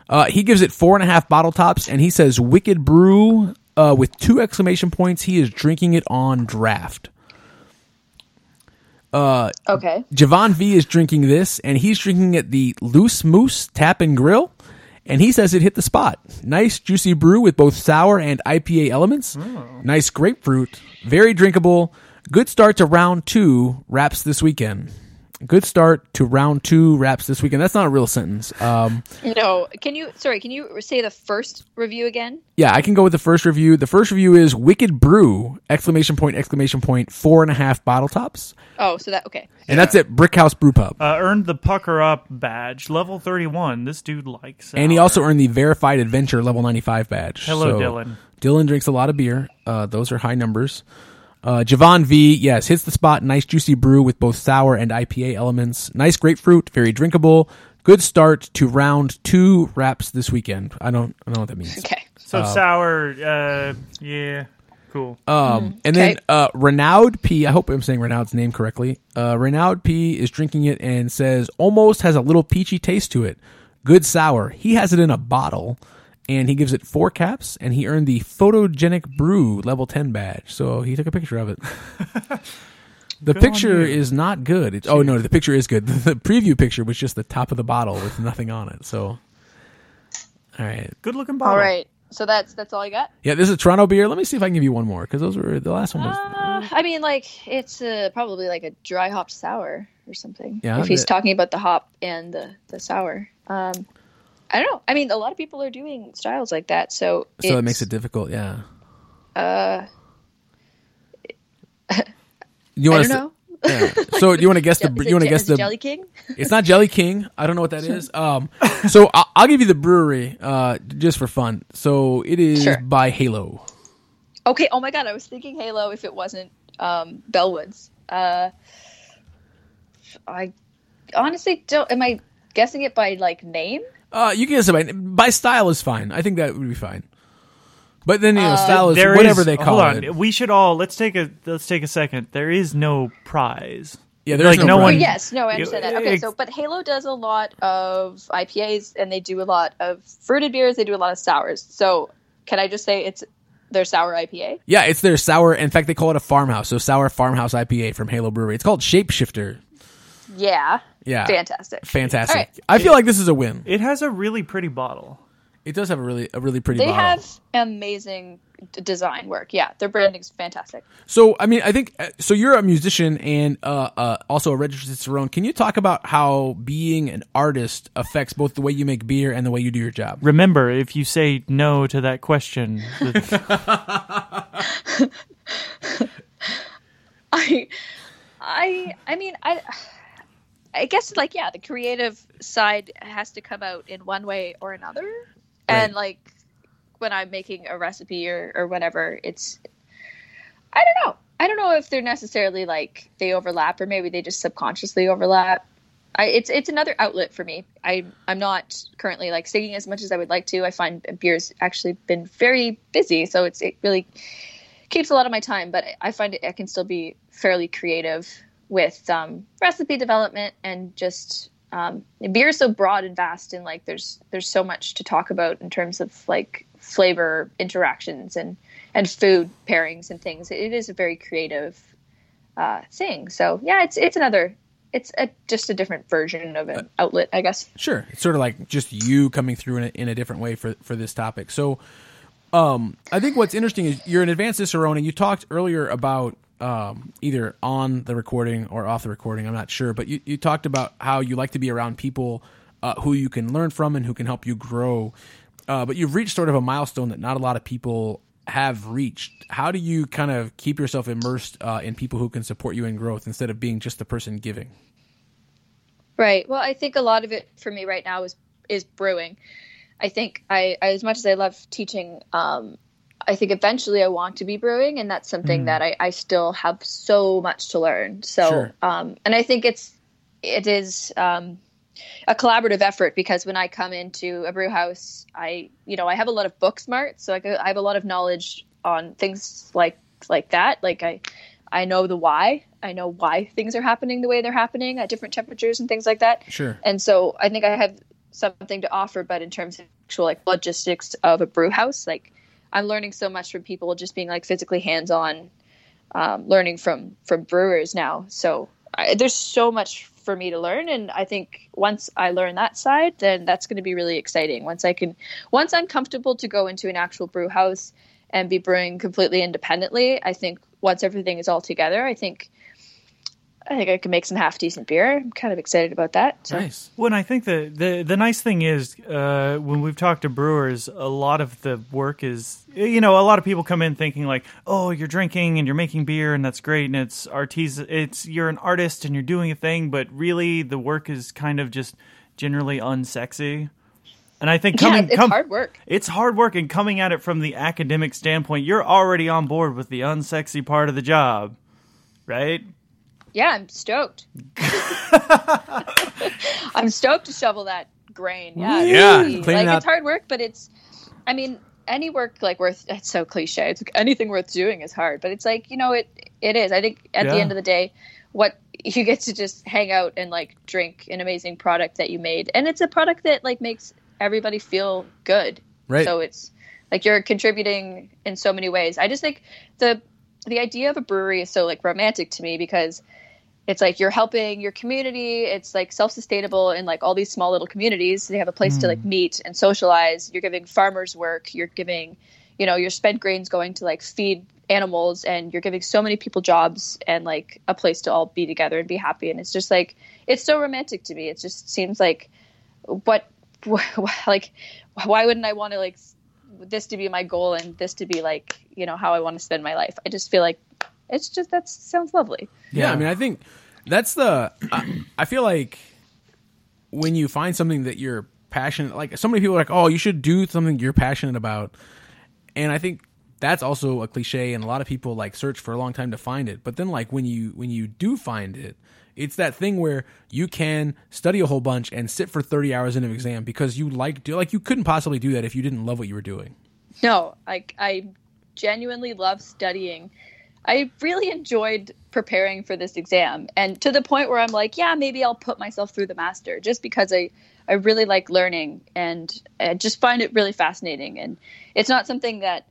Uh, he gives it four and a half bottle tops, and he says "Wicked Brew" uh, with two exclamation points. He is drinking it on draft. Uh, okay. Javon V is drinking this, and he's drinking it the Loose Moose Tap and Grill, and he says it hit the spot. Nice juicy brew with both sour and IPA elements. Mm. Nice grapefruit, very drinkable. Good start to round two. Wraps this weekend. Good start to round two. Wraps this weekend. That's not a real sentence. Um, No, can you? Sorry, can you say the first review again? yeah, I can go with the first review. The first review is Wicked Brew! Exclamation point! Exclamation point! Four and a half bottle tops, Oh, so that okay. and that's at Brick House Brew Pub. Uh, earned the pucker up badge, level thirty one. This dude likes. And he also earned the verified adventure level 95 badge. Hello, So, Dylan. Dylan drinks a lot of beer. Uh, those are high numbers. Uh, Javon V, yes, hits the spot. Nice juicy brew with both sour and IPA elements. Nice grapefruit, very drinkable. Good start to round two wraps this weekend. I don't, I don't know what that means. Okay. so sour. Uh, yeah, cool. Um, and then uh, Renaud P. I hope I'm saying Renaud's name correctly. Uh, Renaud P. is drinking it and says almost has a little peachy taste to it. Good sour. He has it in a bottle, and he gives it four caps, and he earned the photogenic brew level ten badge. So he took a picture of it. The Good picture is not good. It's, oh no, the picture is good. The preview picture was just the top of the bottle with nothing on it. So, all right, Good looking bottle. All right. So that's that's all I got. yeah, this is Toronto beer. Let me see if I can give you one more because those were the last one was. Uh, I mean, like it's uh, probably like a dry hop sour or something. Yeah, If he's the- talking about the hop and the the sour. Um, I don't know. I mean, a lot of people are doing styles like that, so so it makes it difficult. Yeah. Uh, You want to? know. Yeah. So you want to guess the? Is You want to guess the? Jelly King? It's not Jelly King. I don't know what that is. Um. So I'll, I'll give you the brewery, uh, just for fun. So it is Sure. by Halo. Okay. Oh my god, I was thinking Halo if it wasn't um, Bellwoods. Uh, I honestly don't. Am I guessing it by like name? Uh, you can guess it by, by style is fine. I think that would be fine. But then you know, style is There whatever is- they call hold on. it. We should all let's take a let's take a second. There is no prize. Yeah, there's like, no, no prize. one- Oh, yes, no, I understand that. Okay, Ex- so but Halo does a lot of IPAs and they do a lot of fruited beers. They do a lot of sours. So can I just say it's their sour IPA? Yeah, it's their sour. In fact, they call it a farmhouse. So sour farmhouse IPA from Halo Brewery. It's called Shapeshifter. Yeah, Yeah, fantastic. fantastic. All right. I feel like this is a win. It has a really pretty bottle. It does have a really a really pretty. Bottle. They bottle. have amazing d- design work. Yeah, their branding's fantastic. So, I mean, I think uh, so. You're a musician and uh, uh, also a registered Cicerone. Can you talk about how being an artist affects both the way you make beer and the way you do your job? Remember, if you say no to that question, I, I, I mean, I, I guess like yeah, the creative side has to come out in one way or another, and like when I'm making a recipe or or whatever, it's, I don't know. I don't know if they're necessarily like they overlap or maybe they just subconsciously overlap. I, it's it's another outlet for me. I I'm not currently like singing as much as I would like to. I find beer's actually been very busy, so it's it really keeps a lot of my time. But I find it I can still be fairly creative with um, recipe development and just um, beer is so broad and vast, and like there's there's so much to talk about in terms of like flavor interactions and and food pairings and things. It is a very creative uh, thing. So yeah, it's it's another it's a, just a different version of an outlet, I guess. Sure, it's sort of like just you coming through in a, in a different way for for this topic. So, um, I think what's interesting is you're an advanced cicerone, and you talked earlier about um, either on the recording or off the recording. I'm not sure, but you, you talked about how you like to be around people uh, who you can learn from and who can help you grow. Uh, but you've reached sort of a milestone that not a lot of people have reached. How do you kind of keep yourself immersed uh, in people who can support you in growth instead of being just the person giving? Right. Well, I think a lot of it for me right now is is brewing. I think I, as much as I love teaching, um, I think eventually I want to be brewing, and that's something mm. that I, I, still have so much to learn. So, sure. um, and I think it's it is um, a collaborative effort because when I come into a brew house, I you know I have a lot of book smarts, so I, I have a lot of knowledge on things like like that. Like I I know the why. I know why things are happening the way they're happening at different temperatures and things like that. Sure. And so I think I have something to offer, but in terms of actual like logistics of a brew house, like I'm learning so much from people just being like physically hands on, um, learning from from brewers now. So I, there's so much for me to learn, and I think once I learn that side, then that's going to be really exciting. Once I can, once I'm comfortable to go into an actual brew house and be brewing completely independently, I think once everything is all together, I think I think I can make some half decent beer. I'm kind of excited about that. So. Nice. Well, and I think the, the the nice thing is uh, when we've talked to brewers, a lot of the work is you know a lot of people come in thinking like, oh, you're drinking and you're making beer and that's great and it's artis it's you're an artist and you're doing a thing, but really the work is kind of just generally unsexy. And I think coming, yeah, it's hard work. It's hard work, and coming at it from the academic standpoint, you're already on board with the unsexy part of the job, right? Yeah, I'm stoked. I'm stoked to shovel that grain. Yeah, yeah. Like it's hard work, but it's. I mean, any work like worth. It's so cliche. It's like anything worth doing is hard, but it's like you know it. It is. I think at yeah. the end of the day, what you get to just hang out and like drink an amazing product that you made, and it's a product that like makes everybody feel good. Right. So it's like you're contributing in so many ways. I just think the the idea of a brewery is so like romantic to me because it's like you're helping your community. It's like self-sustainable in like all these small little communities. They have a place mm. to like mm. meet and socialize. You're giving farmers work. You're giving you know your spent grains going to like feed animals and you're giving so many people jobs and like a place to all be together and be happy. And it's just like it's so romantic to me. It just seems like what like why wouldn't i want to like this to be my goal and this to be like you know how i want to spend my life? I just feel like it's just that sounds lovely. Yeah, yeah, I mean, I think that's the. I, I feel like when you find something that you're passionate, like so many people are like, oh, you should do something you're passionate about, and I think that's also a cliche, and a lot of people like search for a long time to find it. But then, like when you when you do find it, it's that thing where you can study a whole bunch and sit for 30 hours in an exam because you like do like you couldn't possibly do that if you didn't love what you were doing. No, like I genuinely love studying I really enjoyed preparing for this exam and to the point where I'm like, yeah, maybe I'll put myself through the master just because I, I really like learning and I just find it really fascinating. And it's not something that,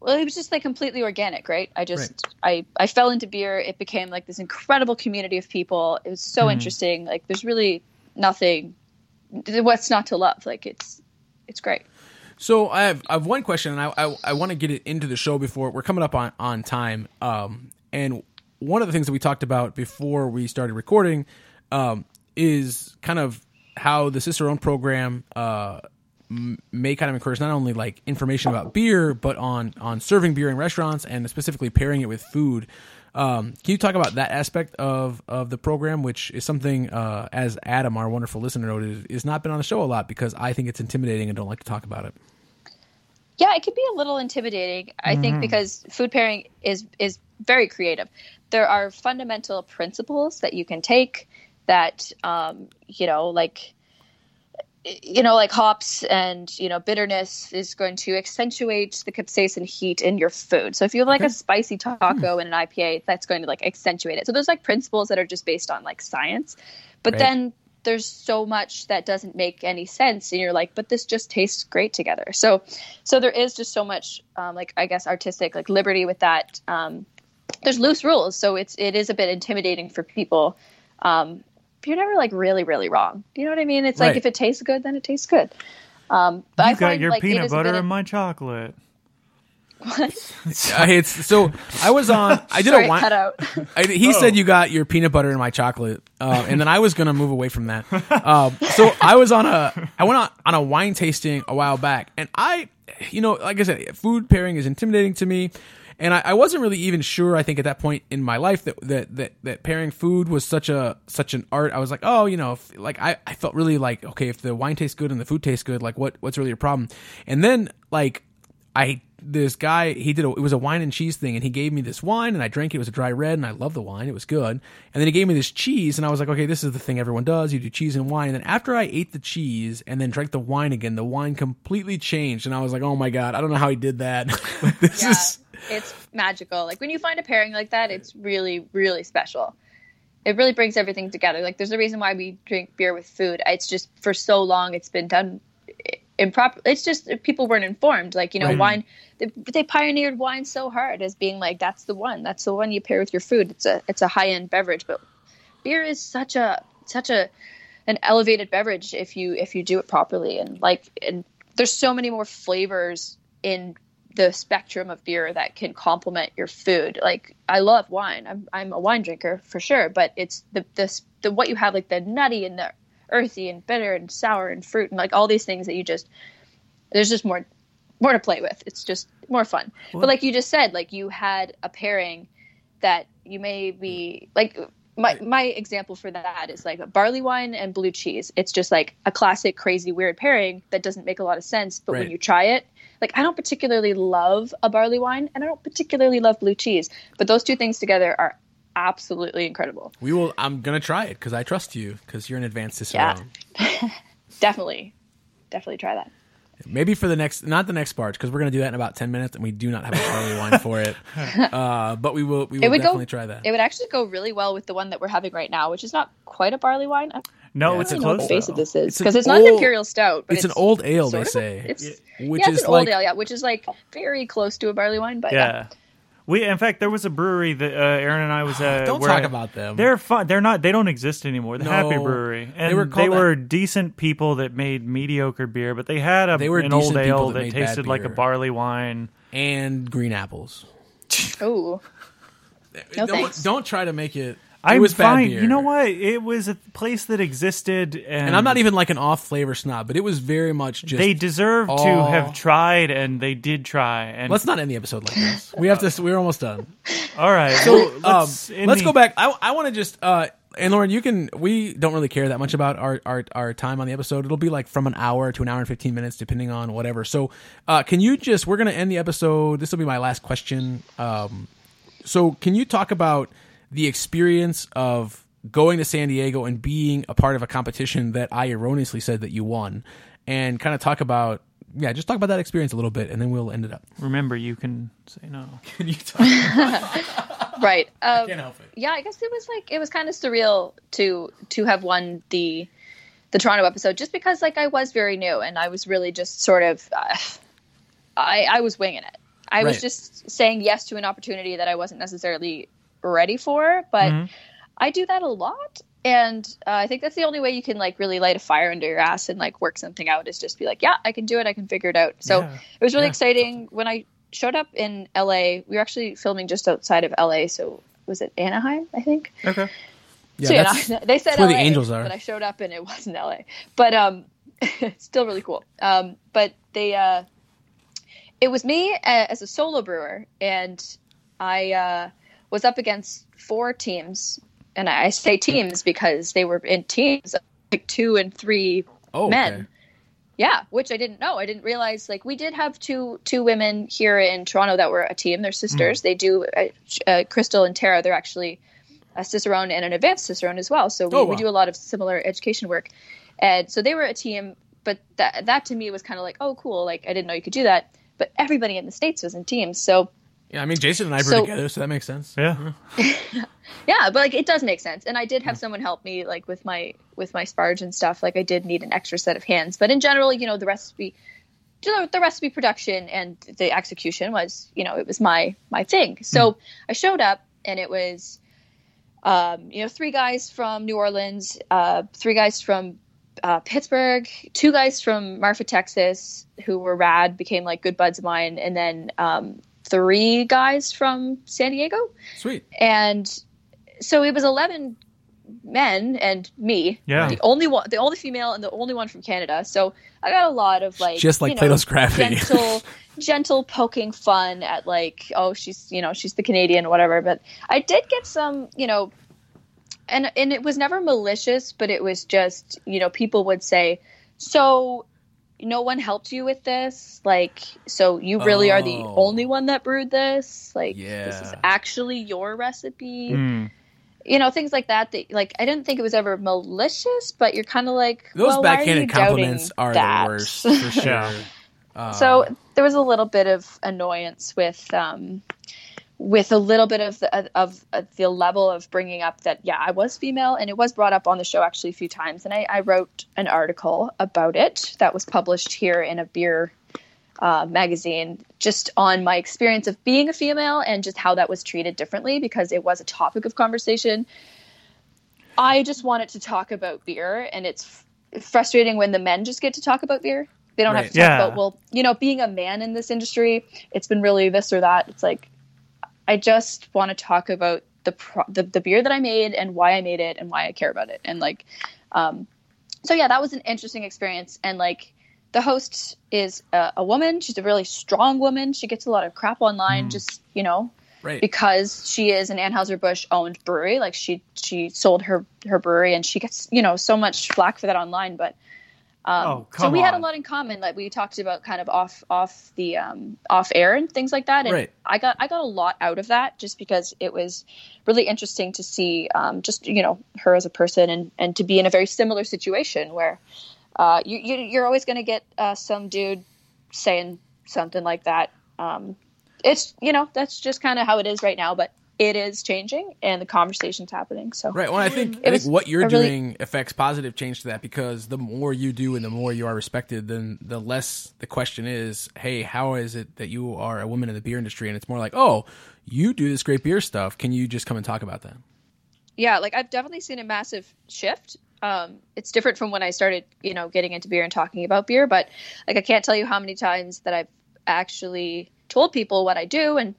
well, it was just like completely organic, right? I just, right. I, I fell into beer. It became like this incredible community of people. It was so mm-hmm. interesting. Like there's really nothing, what's not to love. Like it's, it's great. So I have I have one question, and I I, I want to get it into the show before we're coming up on on time. Um, and one of the things that we talked about before we started recording, um, is kind of how the Cicerone program uh may kind of encourage not only like information about beer, but on on serving beer in restaurants and specifically pairing it with food. Um, can you talk about that aspect of, of the program, which is something, uh, as Adam, our wonderful listener, noted, is not been on the show a lot because I think it's intimidating and don't like to talk about it. Yeah, it could be a little intimidating. I mm-hmm. think because food pairing is is very creative. There are fundamental principles that you can take that um, you know like you know like hops and you know bitterness is going to accentuate the capsaicin heat in your food so if you have like Okay. a spicy taco and an ipa that's going to like accentuate it so there's like principles that are just based on like science but Right. then there's so much that doesn't make any sense and you're like but this just tastes great together. So so there is just so much um, like i guess artistic like liberty with that. Um, there's loose rules so it's it is a bit intimidating for people. Um, but you're never like really really wrong. Do you know what i mean? It's Right. like if it tastes good then it tastes good. Um, but You I got find, your like, peanut butter and my chocolate. I hate, so I was on. I did Sorry, a wine. cut out I, he Oh. said you got your peanut butter and my chocolate, uh, and then I was gonna move away from that. Uh, so I was on a, I went on, on a wine tasting a while back, and I, you know, like I said, food pairing is intimidating to me, and I, I wasn't really even sure. I think at that point in my life that that that that pairing food was such a such an art. I was like, oh, you know, if, like I, I felt really like okay, if the wine tastes good and the food tastes good, like what what's really a problem? And then like I this guy he did a, it was a wine and cheese thing and he gave me this wine and I drank it. It was a dry red and I love the wine. It was good. And then he gave me this cheese and I was like, okay, this is the thing everyone does. You do cheese and wine. And then after I ate the cheese and then drank the wine again, the wine completely changed and I was like, oh my god, I don't know how he did that. this yeah is it's magical like when you find a pairing like that it's really really special it really brings everything together like there's a reason why we drink beer with food it's just for so long it's been done improper it's just people weren't informed like you know Right. wine they, they pioneered wine so hard as being like that's the one that's the one you pair with your food. It's a it's a high-end beverage but beer is such a such a an elevated beverage if you if you do it properly. And like and there's so many more flavors in the spectrum of beer that can complement your food. Like i love wine. I'm, I'm a wine drinker for sure but it's the the, the what you have like the nutty and the earthy and bitter and sour and fruit and like all these things that you just there's just more more to play with it's just more fun but like you just said like you had a pairing that you may be like my my example for that is like barley wine and blue cheese. It's just like a classic crazy weird pairing that doesn't make a lot of sense, but Right. when you try it, like I don't particularly love a barley wine and I don't particularly love blue cheese, but those two things together are absolutely incredible. we will. I'm gonna try it because I trust you because you're an advanced Yeah. Definitely. Definitely try that. Maybe for the next, not the next barge, because we're gonna do that in about ten minutes, and we do not have a barley wine for it. Uh, but we will. We will It would definitely go try that. It would actually go really well with the one that we're having right now, which is not quite a barley wine. I No, Yeah, it's don't a know what close. the face of this is It's an because it's not an imperial stout. But it's an old ale, they sort of- say, It's which yeah, is it's an like old ale, yeah, which is like very close to a barley wine, but yeah. Yeah. We, in fact, there was a brewery that uh, Aaron and I was at. Don't where talk about them. They're fun. They're not. They don't exist anymore. The Happy No. Brewery, They were they called were, decent people that made mediocre beer, but they had a, They were an old ale that that, tasted like a barley wine. and green apples. oh, No don't, thanks. don't try to make it. It I'm was fine. You know what? It was a place that existed, and, And I'm not even like an off flavor snob, but it was very much just. They deserve to have tried, and they did try. And let's not end the episode like this. We have to. We're almost done. all right. So um, let's, let's, end go back. I, I want to just. Uh, and Lauren, you can. We don't really care that much about our, our our time on the episode. It'll be like from an hour to an hour and fifteen minutes, depending on whatever. So, uh, can you just? We're gonna end the episode. This will be my last question. Um, so can you talk about the experience of going to San Diego and being a part of a competition that I erroneously said that you won, and kind of talk about. Yeah, just talk about that experience a little bit, and then we'll end it up. Remember, you can say no. Can you talk? Right. Um, Can't help it. yeah, I guess it was like it was kind of surreal to to have won the the Toronto episode just because like I was very new and I was really just sort of uh, I I was winging it. I Right. was just saying yes to an opportunity that I wasn't necessarily ready for, but Mhm. I do that a lot. And uh, I think that's the only way you can like really light a fire under your ass and like work something out is just be like, yeah, I can do it. I can figure it out. So Yeah. it was really Yeah. exciting when I showed up in LA. We were actually filming just outside of LA. So was it Anaheim? I think. Okay. Yeah, so yeah, that's- no, they said that's where the angels are. but I showed up and it wasn't LA. But um, it's still really cool. Um, but they uh, it was me uh, as a solo brewer, and I uh, was up against four teams, and I say teams because they were in teams of like two and three oh, men. okay. Yeah, which I didn't know. I didn't realize. Like we did have two two women here in Toronto that were a team. They're sisters. They do uh, uh, Crystal and Tara. They're actually a cicerone and an advanced cicerone as well. So we, Oh, we do a lot of similar education work. And so they were a team, but that that to me was kind of like, oh, cool. Like I didn't know you could do that. But everybody in the states was in teams, so Yeah, I mean Jason and I were So- together, so that makes sense. Yeah. yeah. But like it does make sense. And I did have someone help me like with my with my sparge and stuff. Like I did need an extra set of hands. But in general, you know, the recipe, you the recipe production and the execution was, you know, it was my my thing. So I showed up and it was um, you know, three guys from New Orleans, uh, three guys from uh, Pittsburgh, two guys from Marfa, Texas, who were rad, became like good buds of mine, and then um, three guys from San Diego. Sweet. And so it was 11 men and me, Yeah. the only one, the only female, and the only one from Canada. So I got a lot of like, Just like you know, Plato's Gravity. gentle, gentle poking fun at like, oh, she's, you know, she's the Canadian, whatever. But I did get some, you know, and and it was never malicious, but it was just, you know, people would say, so no one helped you with this like so you really are the Oh. only one that brewed this like this is actually your recipe Mm. you know things like that that like i didn't think it was ever malicious but you're kind of like Those well, why are backhanded you doubting compliments are that? the worst for sure. Uh, so there was a little bit of annoyance with um with a little bit of the of, of the level of bringing up that yeah I was female and it was brought up on the show actually a few times and I, I wrote an article about it that was published here in a beer uh, magazine just on my experience of being a female and just how that was treated differently because it was a topic of conversation. I just wanted to talk about beer and it's f- frustrating when the men just get to talk about beer. They don't Right. have to talk Yeah. about well, you know, being a man in this industry, it's been really this or that. It's like I just want to talk about the, pro- the the beer that I made and why I made it and why I care about it. And like, um, so yeah, that was an interesting experience. And like, the host is a, a woman. She's a really strong woman. She gets a lot of crap online, just you know, right. because she is an Anheuser Busch owned brewery. Like she she sold her her brewery, and she gets you know so much flack for that online. But um, Oh, so we had a lot in common. Like we talked about kind of off off the um, off air and things like that. And Right. I got I got a lot out of that just because it was really interesting to see um, just you know her as a person and and to be in a very similar situation where uh, you, you you're always going to get uh, some dude saying something like that. Um, it's you know that's just kind of how it is right now, but it is changing and the conversation's happening. So Right. Well, I think, I think what you're really- doing affects positive change to that because the more you do and the more you are respected, then the less the question is, hey, how is it that you are a woman in the beer industry? And it's more like, oh, you do this great beer stuff. Can you just come and talk about that? yeah, like I've definitely seen a massive shift. Um, it's different from when I started, you know, getting into beer and talking about beer. But like, I can't tell you how many times that I've actually told people what I do, and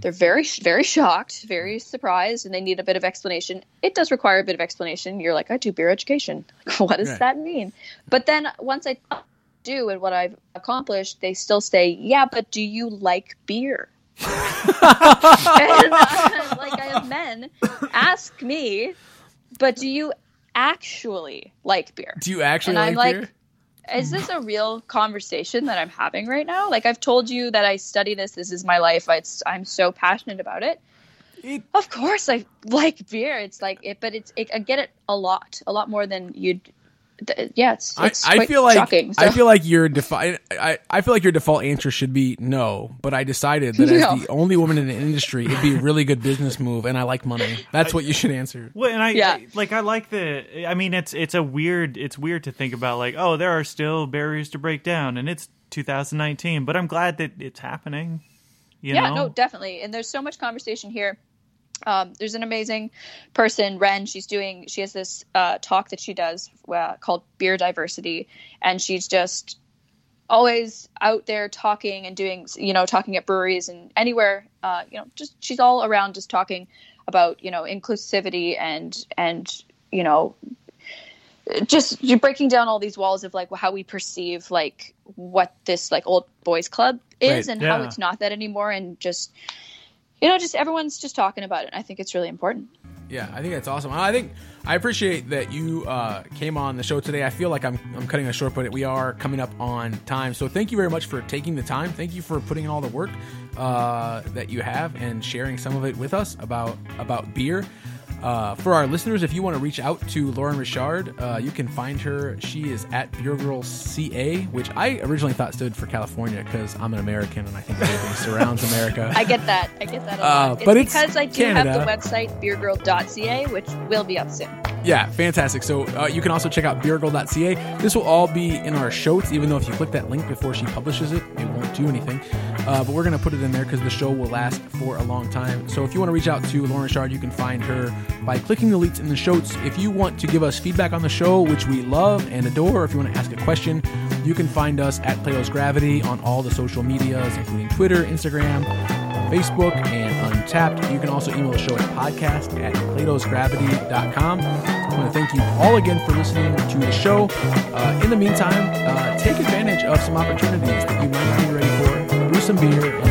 they're very, very shocked, very surprised, and they need a bit of explanation. It does require a bit of explanation. You're like, I do beer education. what does Right. that mean? But then once I do and what I've accomplished, they still say, Yeah, but do you like beer? and, uh, like I have men ask me, but do you actually like beer? Do you actually And like, I'm beer? like, Is hmm. this a real conversation that I'm having right now? Like I've told you that I study this. This is my life. I, I'm so passionate about it. It- Of course, I like beer. It's like it, but it's it, I get it a lot, a lot more than you'd. Th- yeah, it's, I, it's I quite feel like shocking. I feel like your defi- I, I feel like your default answer should be no, but I decided that as the only woman in the industry, it'd be a really good business move, and I like money. That's what you should answer. Well, and I, Yeah. I- like I like the. I mean, it's it's a weird. It's weird to think about like, oh, there are still barriers to break down, and it's 2019. But I'm glad that it's happening. You yeah know? no definitely and there's so much conversation here um, there's an amazing person ren. She's doing she has this uh, talk that she does uh, called beer diversity. And she's just always out there talking and doing you know talking at breweries and anywhere uh, you know just she's all around just talking about you know inclusivity and and you know just you're breaking down all these walls of like how we perceive like what this like old boys club is Right, and how it's not that anymore and just you know just everyone's just talking about it i think it's really important Yeah, I think that's awesome. I think I appreciate that you uh, came on the show today. I feel like I'm, I'm cutting a short, but we are coming up on time. So thank you very much for taking the time. Thank you for putting in all the work uh, that you have and sharing some of it with us about about beer. Uh, for our listeners, if you want to reach out to Lauren Richard, uh, you can find her. She is at Beer Girl CA, which I originally thought stood for California because I'm an American and I think everything surrounds America. I get that. I get that a Uh. It's but it's because I do Canada. have the website beergirl.ca, which will be up soon. Yeah, fantastic. So uh, you can also check out beergirl.ca. This will all be in our shows, even though if you click that link before she publishes it, it won't do anything. Uh, but we're going to put it in there because the show will last for a long time. So if you want to reach out to Lauren Richard, you can find her by clicking the links in the show notes. If you want to give us feedback on the show, which we love and adore, or if you want to ask a question, you can find us at Plato's Gravity on all the social medias, including Twitter, Instagram, Facebook, and Untappd. You can also email the show at podcast at platosgravity.com. I want to thank you all again for listening to the show. Uh, in the meantime, uh, take advantage of some opportunities that you might be ready for some beer.